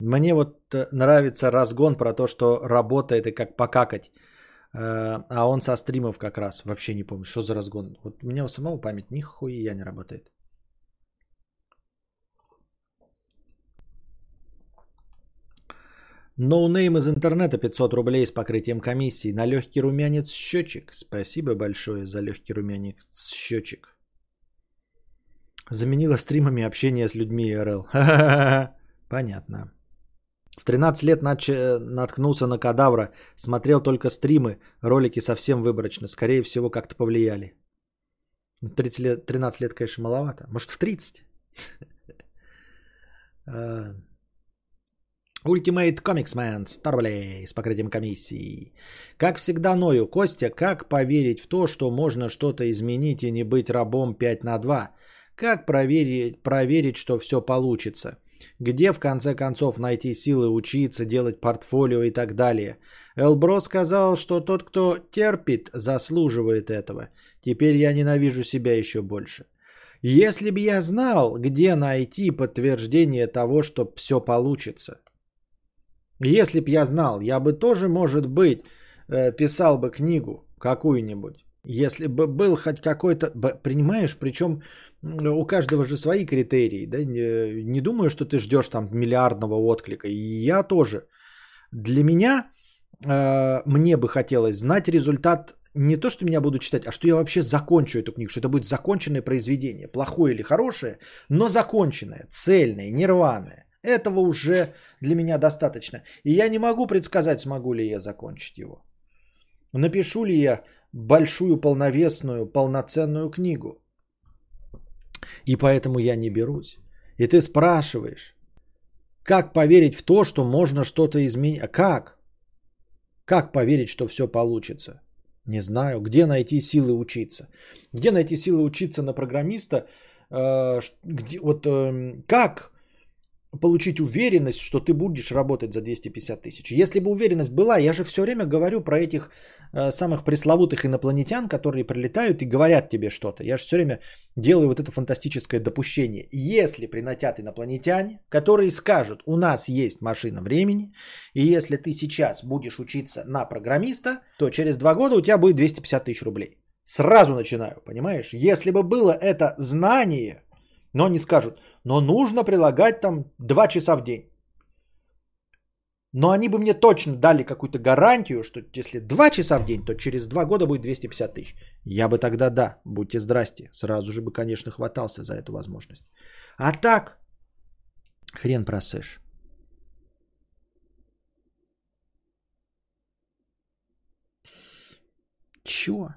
Мне вот э, нравится разгон про то, что работает и как покакать. Э, а он со стримов как раз. Вообще не помню, что за разгон. Вот у меня у самого память нихуя не работает. No name из интернета 500 рублей с покрытием комиссии на легкий румянец счетчик. Спасибо большое за легкий румянец счетчик. Заменила стримами общение с людьми РЛ. [LAUGHS] Понятно. В 13 лет нач... наткнулся на кадавра, смотрел только стримы, ролики совсем выборочно, скорее всего, как-то повлияли. 30 лет, 13 лет, конечно, маловато. Может, в 30? [LAUGHS] Ultimate Comics Man, 100 рублей с покрытием комиссии. Как всегда ною. Костя, как поверить в то, что можно что-то изменить и не быть рабом 5 на 2? Как проверить, проверить что все получится? Где в конце концов найти силы учиться, делать портфолио и так далее? Элбро сказал, что тот, кто терпит, заслуживает этого. Теперь я ненавижу себя еще больше. Если бы я знал, где найти подтверждение того, что все получится – если б я знал, я бы тоже, может быть, э, писал бы книгу какую-нибудь. Если бы был хоть какой-то... Принимаешь, причем у каждого же свои критерии. Да? Не, думаю, что ты ждешь там миллиардного отклика. И я тоже. Для меня, э, мне бы хотелось знать результат не то, что меня буду читать, а что я вообще закончу эту книгу, что это будет законченное произведение, плохое или хорошее, но законченное, цельное, нерваное. Этого уже для меня достаточно. И я не могу предсказать, смогу ли я закончить его. Напишу ли я большую, полновесную, полноценную книгу. И поэтому я не берусь. И ты спрашиваешь, как поверить в то, что можно что-то изменить? А как? Как поверить, что все получится? Не знаю. Где найти силы учиться? Где найти силы учиться на программиста? Э, где, вот эм, как получить уверенность, что ты будешь работать за 250 тысяч. Если бы уверенность была, я же все время говорю про этих э, самых пресловутых инопланетян, которые прилетают и говорят тебе что-то. Я же все время делаю вот это фантастическое допущение. Если принатят инопланетяне, которые скажут, у нас есть машина времени, и если ты сейчас будешь учиться на программиста, то через два года у тебя будет 250 тысяч рублей. Сразу начинаю, понимаешь? Если бы было это знание, но они скажут, но нужно прилагать там 2 часа в день. Но они бы мне точно дали какую-то гарантию, что если 2 часа в день, то через 2 года будет 250 тысяч. Я бы тогда, да, будьте здрасте, сразу же бы, конечно, хватался за эту возможность. А так, хрен просышь. Чё?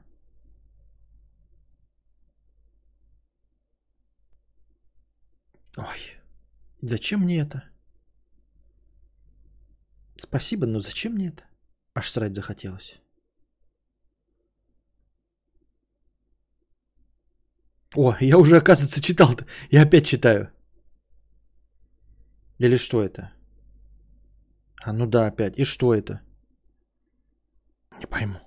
Ой, зачем мне это? Спасибо, но зачем мне это? Аж срать захотелось. О, я уже, оказывается, читал-то. Я опять читаю. Или что это? А, ну да, опять. И что это? Не пойму.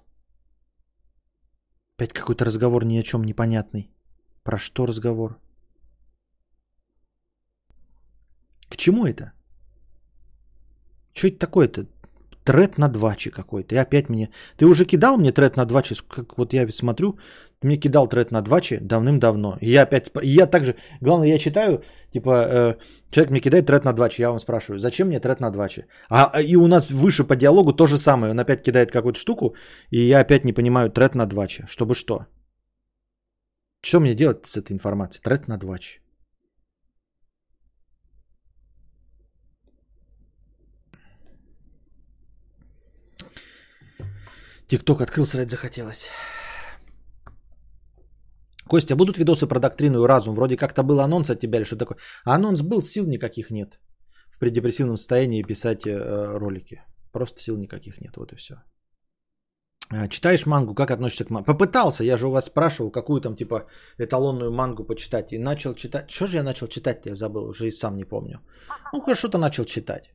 Опять какой-то разговор ни о чем непонятный. Про что разговор? К чему это? Что это такое-то? Тред на 2 какой-то. И опять мне... Ты уже кидал мне тред на 2 Как вот я смотрю, ты мне кидал тред на 2 давным-давно. И я опять... И я также... Главное, я читаю, типа, э, человек мне кидает тред на 2 Я вам спрашиваю, зачем мне тред на 2 а, а, и у нас выше по диалогу то же самое. Он опять кидает какую-то штуку, и я опять не понимаю тред на 2 Чтобы что? Что мне делать с этой информацией? Тред на 2 Тикток открыл, срать захотелось. Костя, будут видосы про доктрину и разум? Вроде как-то был анонс от тебя или что такое? А анонс был, сил никаких нет. В преддепрессивном состоянии писать э, ролики. Просто сил никаких нет, вот и все. А, читаешь мангу, как относишься к мангу? Попытался, я же у вас спрашивал, какую там типа эталонную мангу почитать. И начал читать. Что же я начал читать я забыл, уже и сам не помню. Ну, что-то начал читать.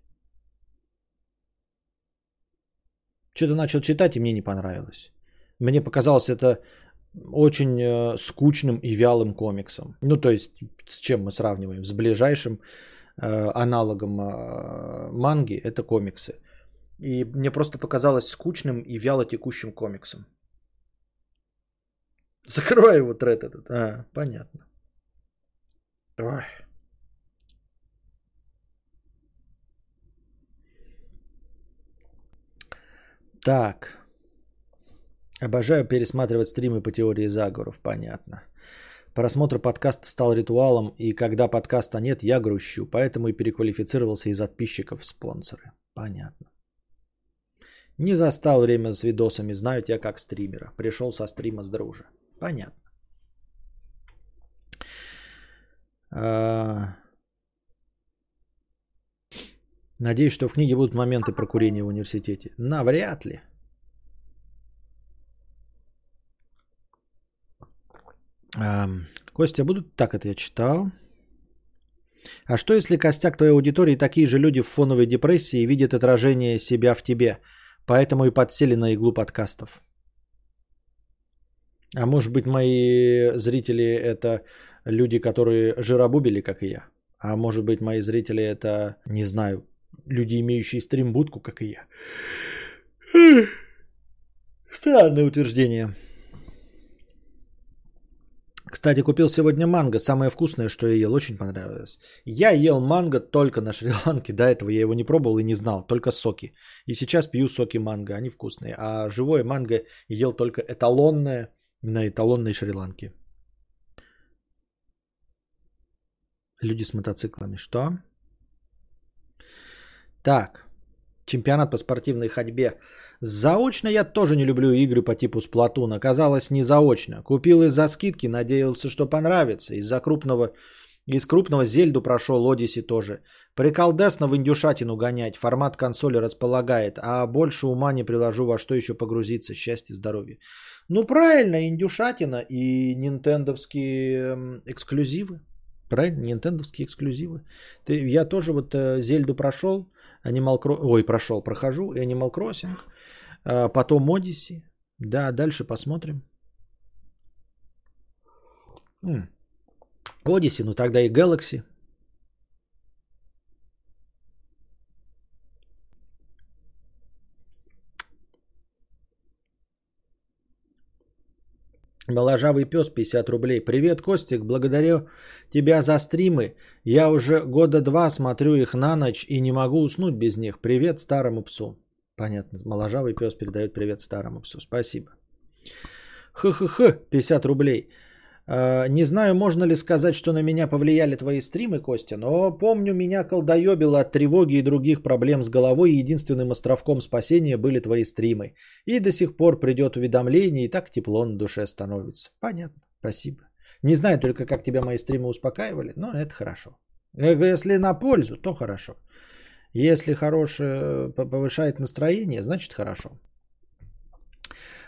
Что-то начал читать, и мне не понравилось. Мне показалось это очень э, скучным и вялым комиксом. Ну, то есть, с чем мы сравниваем? С ближайшим э, аналогом э, манги, это комиксы. И мне просто показалось скучным и вяло текущим комиксом. Закрывай его тред этот. А, понятно. Ой. Так. Обожаю пересматривать стримы по теории заговоров. Понятно. Просмотр подкаста стал ритуалом, и когда подкаста нет, я грущу. Поэтому и переквалифицировался из подписчиков в спонсоры. Понятно. Не застал время с видосами, знаю тебя как стримера. Пришел со стрима с дружа. Понятно. А... Надеюсь, что в книге будут моменты про курение в университете. Навряд ли. Костя, будут так это я читал. А что если костяк твоей аудитории такие же люди в фоновой депрессии видят отражение себя в тебе, поэтому и подсели на иглу подкастов? А может быть мои зрители это люди, которые жиробубили, как и я? А может быть мои зрители это, не знаю, люди, имеющие стримбудку, как и я? Странное утверждение. Кстати, купил сегодня манго. Самое вкусное, что я ел. Очень понравилось. Я ел манго только на Шри-Ланке. До этого я его не пробовал и не знал. Только соки. И сейчас пью соки манго. Они вкусные. А живое манго ел только эталонное на эталонной Шри-Ланке. Люди с мотоциклами. Что? Так. Чемпионат по спортивной ходьбе. Заочно я тоже не люблю игры по типу Splatoon. Оказалось не заочно. Купил из-за скидки, надеялся, что понравится. Из-за крупного... Из крупного Зельду прошел Одиссе тоже. Приколдесно в индюшатину гонять. Формат консоли располагает. А больше ума не приложу, во что еще погрузиться. Счастье, здоровье. Ну правильно, индюшатина и нинтендовские эм, эксклюзивы. Правильно, нинтендовские эксклюзивы. Ты, я тоже вот э, Зельду прошел. Animal Crossing, ой, прошел, прохожу, и Animal Crossing, а, потом Odyssey. Да, дальше посмотрим. Odyssey, ну тогда и Galaxy. Моложавый пес 50 рублей. Привет, Костик, благодарю тебя за стримы. Я уже года два смотрю их на ночь и не могу уснуть без них. Привет старому псу. Понятно, моложавый пес передает привет старому псу. Спасибо. Х-х-х, 50 рублей. Э, не знаю, можно ли сказать, что на меня повлияли твои стримы, Костя, но помню, меня колдоебило от тревоги и других проблем с головой, и единственным островком спасения были твои стримы. И до сих пор придет уведомление, и так тепло на душе становится. Понятно, спасибо. Не знаю только, как тебя мои стримы успокаивали, но это хорошо. Э, если на пользу, то хорошо. Если хорошее повышает настроение, значит хорошо.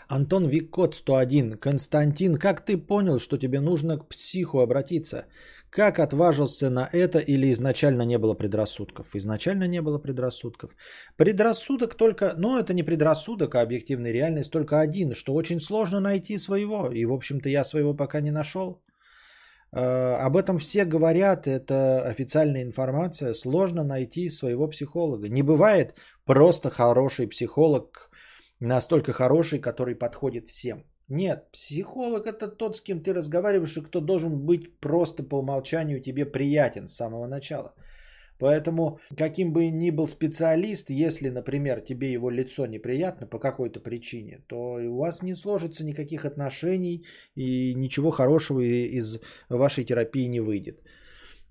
Антон Виккот 101. Константин, как ты понял, что тебе нужно к психу обратиться? Как отважился на это или изначально не было предрассудков? Изначально не было предрассудков. Предрассудок только, ну это не предрассудок, а объективная реальность только один, что очень сложно найти своего. И в общем-то я своего пока не нашел. Э, об этом все говорят, это официальная информация. Сложно найти своего психолога. Не бывает просто хороший психолог, настолько хороший, который подходит всем. Нет, психолог это тот, с кем ты разговариваешь, и кто должен быть просто по умолчанию тебе приятен с самого начала. Поэтому, каким бы ни был специалист, если, например, тебе его лицо неприятно по какой-то причине, то у вас не сложится никаких отношений и ничего хорошего из вашей терапии не выйдет.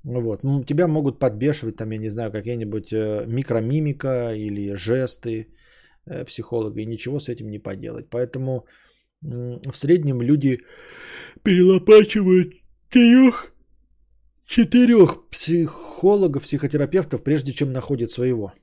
Вот. Тебя могут подбешивать, там, я не знаю, какие-нибудь э, микромимика или жесты, психолога, и ничего с этим не поделать. Поэтому в среднем люди перелопачивают трех, четырех психологов, психотерапевтов, прежде чем находят своего.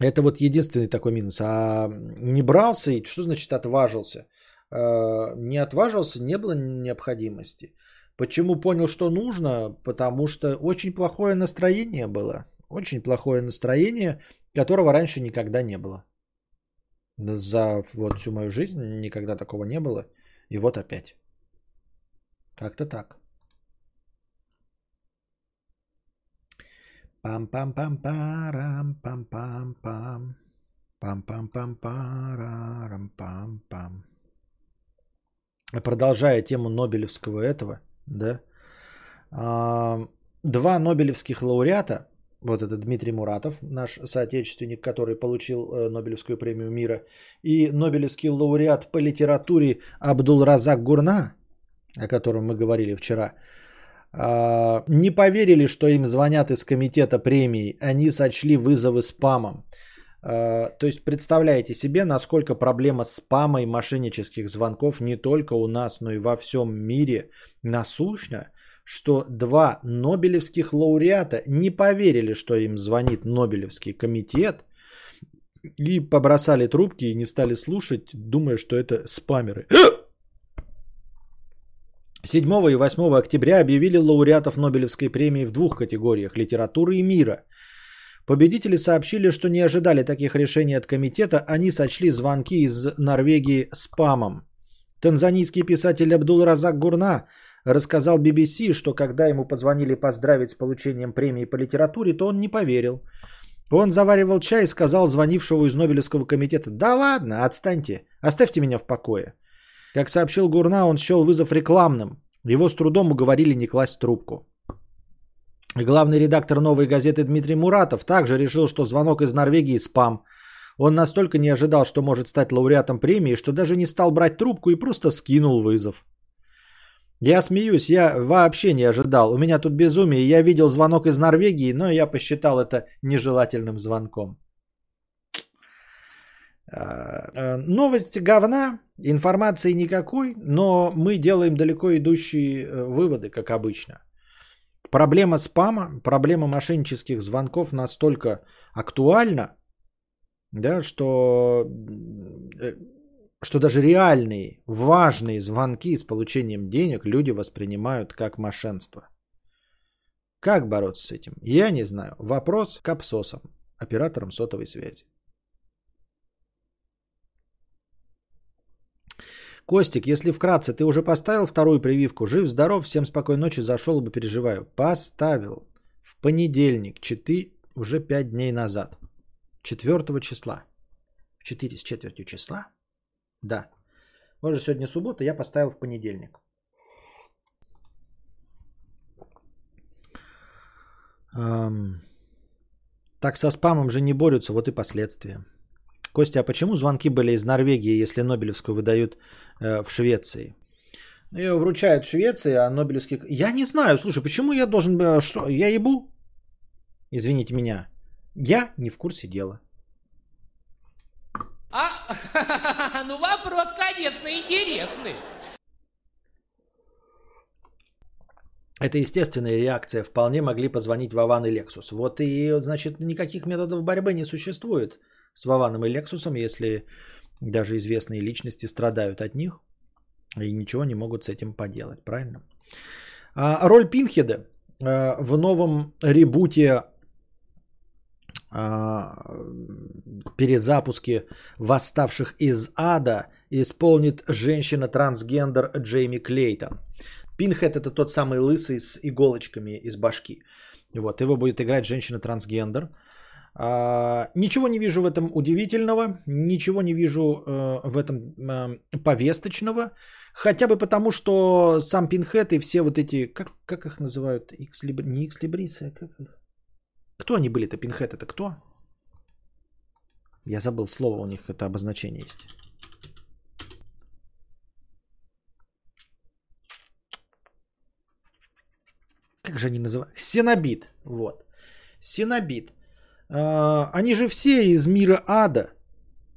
Это вот единственный такой минус. А не брался, и что значит отважился? А, не отважился, не было необходимости. Почему понял, что нужно? Потому что очень плохое настроение было. Очень плохое настроение которого раньше никогда не было. За вот всю мою жизнь никогда такого не было. И вот опять. Как-то так. Пам-пам-пам-парам, пам-пам-пам. Пам-пам-пам-парам-пам-пам. Продолжая тему Нобелевского этого, да, а, два Нобелевских лауреата, вот это Дмитрий Муратов, наш соотечественник, который получил э, Нобелевскую премию мира, и Нобелевский лауреат по литературе Абдул Разак Гурна, о котором мы говорили вчера, а, не поверили, что им звонят из комитета премии, они сочли вызовы спамом. А, то есть представляете себе, насколько проблема спама и мошеннических звонков не только у нас, но и во всем мире насущна, что два нобелевских лауреата не поверили, что им звонит Нобелевский комитет, и побросали трубки и не стали слушать, думая, что это спамеры. [GASPS] 7 и 8 октября объявили лауреатов Нобелевской премии в двух категориях – литературы и мира. Победители сообщили, что не ожидали таких решений от комитета, они сочли звонки из Норвегии спамом. Танзанийский писатель Абдул Разак Гурна рассказал BBC, что когда ему позвонили поздравить с получением премии по литературе, то он не поверил. Он заваривал чай и сказал звонившего из Нобелевского комитета, «Да ладно, отстаньте, оставьте меня в покое». Как сообщил Гурна, он счел вызов рекламным. Его с трудом уговорили не класть трубку. Главный редактор «Новой газеты» Дмитрий Муратов также решил, что звонок из Норвегии – спам. Он настолько не ожидал, что может стать лауреатом премии, что даже не стал брать трубку и просто скинул вызов. Я смеюсь, я вообще не ожидал. У меня тут безумие. Я видел звонок из Норвегии, но я посчитал это нежелательным звонком. А, э, новость говна, информации никакой, но мы делаем далеко идущие э, выводы, как обычно. Проблема спама, проблема мошеннических звонков настолько актуальна, да, что, э, что даже реальные, важные звонки с получением денег люди воспринимают как мошенство. Как бороться с этим? Я не знаю. Вопрос к абсосам, операторам сотовой связи. Костик, если вкратце, ты уже поставил вторую прививку? Жив, здоров, всем спокойной ночи, зашел бы, переживаю. Поставил. В понедельник, 4, уже 5 дней назад. 4 числа. 4 с четвертью числа? Да. Может, сегодня суббота, я поставил в понедельник. Эм, так со спамом же не борются, вот и последствия. Костя, а почему звонки были из Норвегии, если Нобелевскую выдают э, в Швеции? Ну, Ее вручают в Швеции, а Нобелевский... Я не знаю, слушай, почему я должен... Э, что, я ебу? Извините меня. Я не в курсе дела. А, [LAUGHS] ну вопрос, конечно, интересный. Это естественная реакция. Вполне могли позвонить Вован и Лексус. Вот и, значит, никаких методов борьбы не существует с Вованом и Лексусом, если даже известные личности страдают от них и ничего не могут с этим поделать, правильно? А, роль Пинхеда а, в новом ребуте перезапуске «Восставших из ада» исполнит женщина-трансгендер Джейми Клейтон. Пинхед это тот самый лысый с иголочками из башки. Вот, его будет играть женщина-трансгендер – а, ничего не вижу в этом удивительного, ничего не вижу э, в этом э, повесточного, хотя бы потому, что сам Пинхет и все вот эти, как, как их называют, X, не X Libris, а как... кто они были-то, Пинхет это кто? Я забыл слово, у них это обозначение есть. Как же они называют? Синобит, вот. Синобит. А, они же все из мира ада.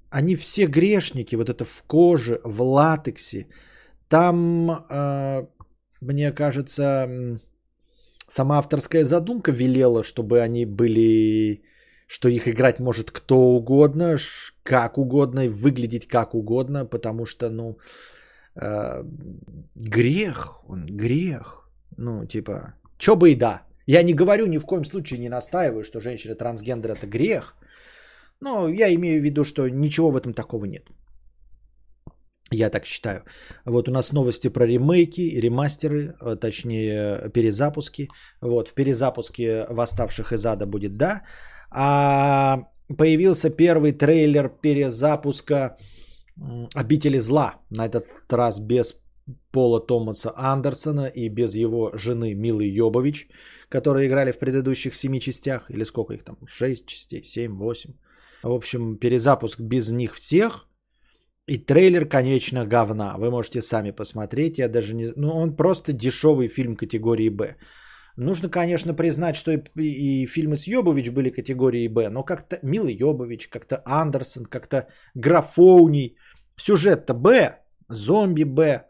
Они все грешники, вот это в коже, в латексе. Там, а, мне кажется, сама авторская задумка велела, чтобы они были, что их играть может кто угодно, как угодно, выглядеть как угодно, потому что, ну, а, грех, он грех. Ну, типа, чё бы и да. Я не говорю ни в коем случае, не настаиваю, что женщина-трансгендер это грех. Но я имею в виду, что ничего в этом такого нет. Я так считаю. Вот у нас новости про ремейки, ремастеры, э, точнее перезапуски. Вот в перезапуске «Восставших из ада» будет «да». А появился первый трейлер перезапуска «Обители зла». На этот раз без Пола Томаса Андерсона и без его жены Милы Йобович, которые играли в предыдущих семи частях. Или сколько их там? Шесть частей, семь, восемь. В общем, перезапуск без них всех. И трейлер, конечно, говна. Вы можете сами посмотреть. Я даже не... Ну, он просто дешевый фильм категории «Б». Нужно, конечно, признать, что и, и фильмы с Йобович были категории «Б», но как-то Мила Йобович, как-то Андерсон, как-то Графоуний. Сюжет-то «Б», зомби «Б»,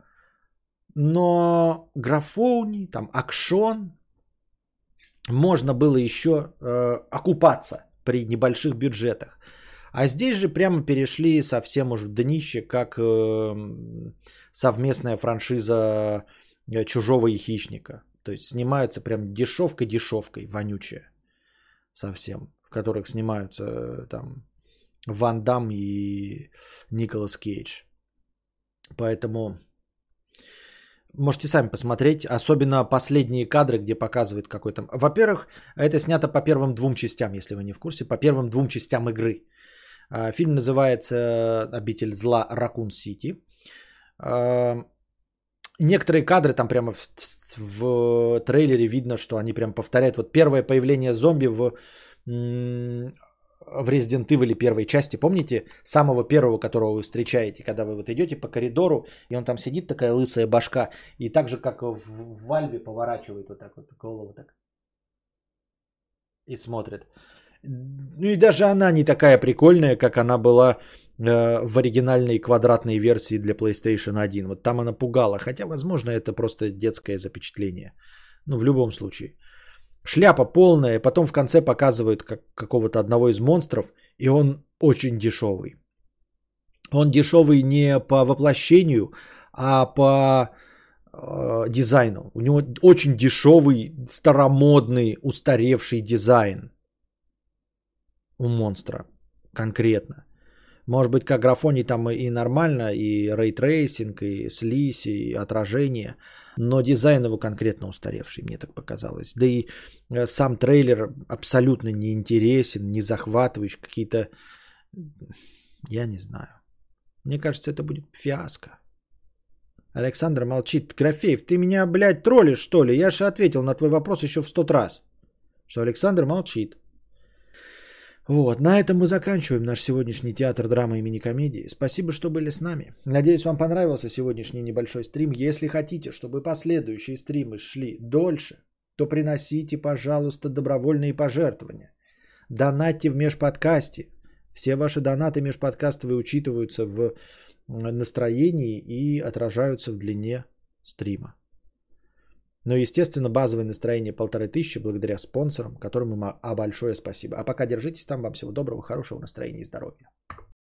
но Графоуний, там, Акшон, можно было еще э, окупаться при небольших бюджетах. А здесь же прямо перешли совсем уж в днище, как э, совместная франшиза э, Чужого и Хищника. То есть снимаются прям дешевкой-дешевкой, вонючая совсем, в которых снимаются э, там Ван Дам и Николас Кейдж. Поэтому можете сами посмотреть, особенно последние кадры, где показывают какой-то... Во-первых, это снято по первым двум частям, если вы не в курсе, по первым двум частям игры. А, фильм называется «Обитель зла. Ракун Сити». А, некоторые кадры там прямо в, в, в трейлере видно, что они прям повторяют. Вот первое появление зомби в, в Resident Evil первой части. Помните самого первого, которого вы встречаете, когда вы вот идете по коридору, и он там сидит, такая лысая башка, и так же, как в, в Вальве, поворачивает вот так вот голову так. И смотрит. Ну и даже она не такая прикольная, как она была э, в оригинальной квадратной версии для PlayStation 1. Вот там она пугала. Хотя, возможно, это просто детское запечатление. Ну, в любом случае. Шляпа полная, потом в конце показывают как, какого-то одного из монстров, и он очень дешевый. Он дешевый не по воплощению, а по э, дизайну. У него очень дешевый, старомодный, устаревший дизайн у монстра конкретно. Может быть, как графоний там и нормально, и ray tracing, и слизь, и отражение, но дизайн его конкретно устаревший, мне так показалось. Да и э, сам трейлер абсолютно не интересен, не захватывающий, какие-то... Я не знаю. Мне кажется, это будет фиаско. Александр молчит. Графеев, ты меня, блядь, троллишь, что ли? Я же ответил на твой вопрос еще в сто раз. Что Александр молчит. Вот, на этом мы заканчиваем наш сегодняшний театр драмы и мини-комедии. Спасибо, что были с нами. Надеюсь, вам понравился сегодняшний небольшой стрим. Если хотите, чтобы последующие стримы шли дольше, то приносите, пожалуйста, добровольные пожертвования. Донатьте в межподкасте. Все ваши донаты межподкастовые учитываются в настроении и отражаются в длине стрима. Но, естественно, базовое настроение полторы тысячи благодаря спонсорам, которым им а большое спасибо. А пока держитесь там. Вам всего доброго, хорошего настроения и здоровья.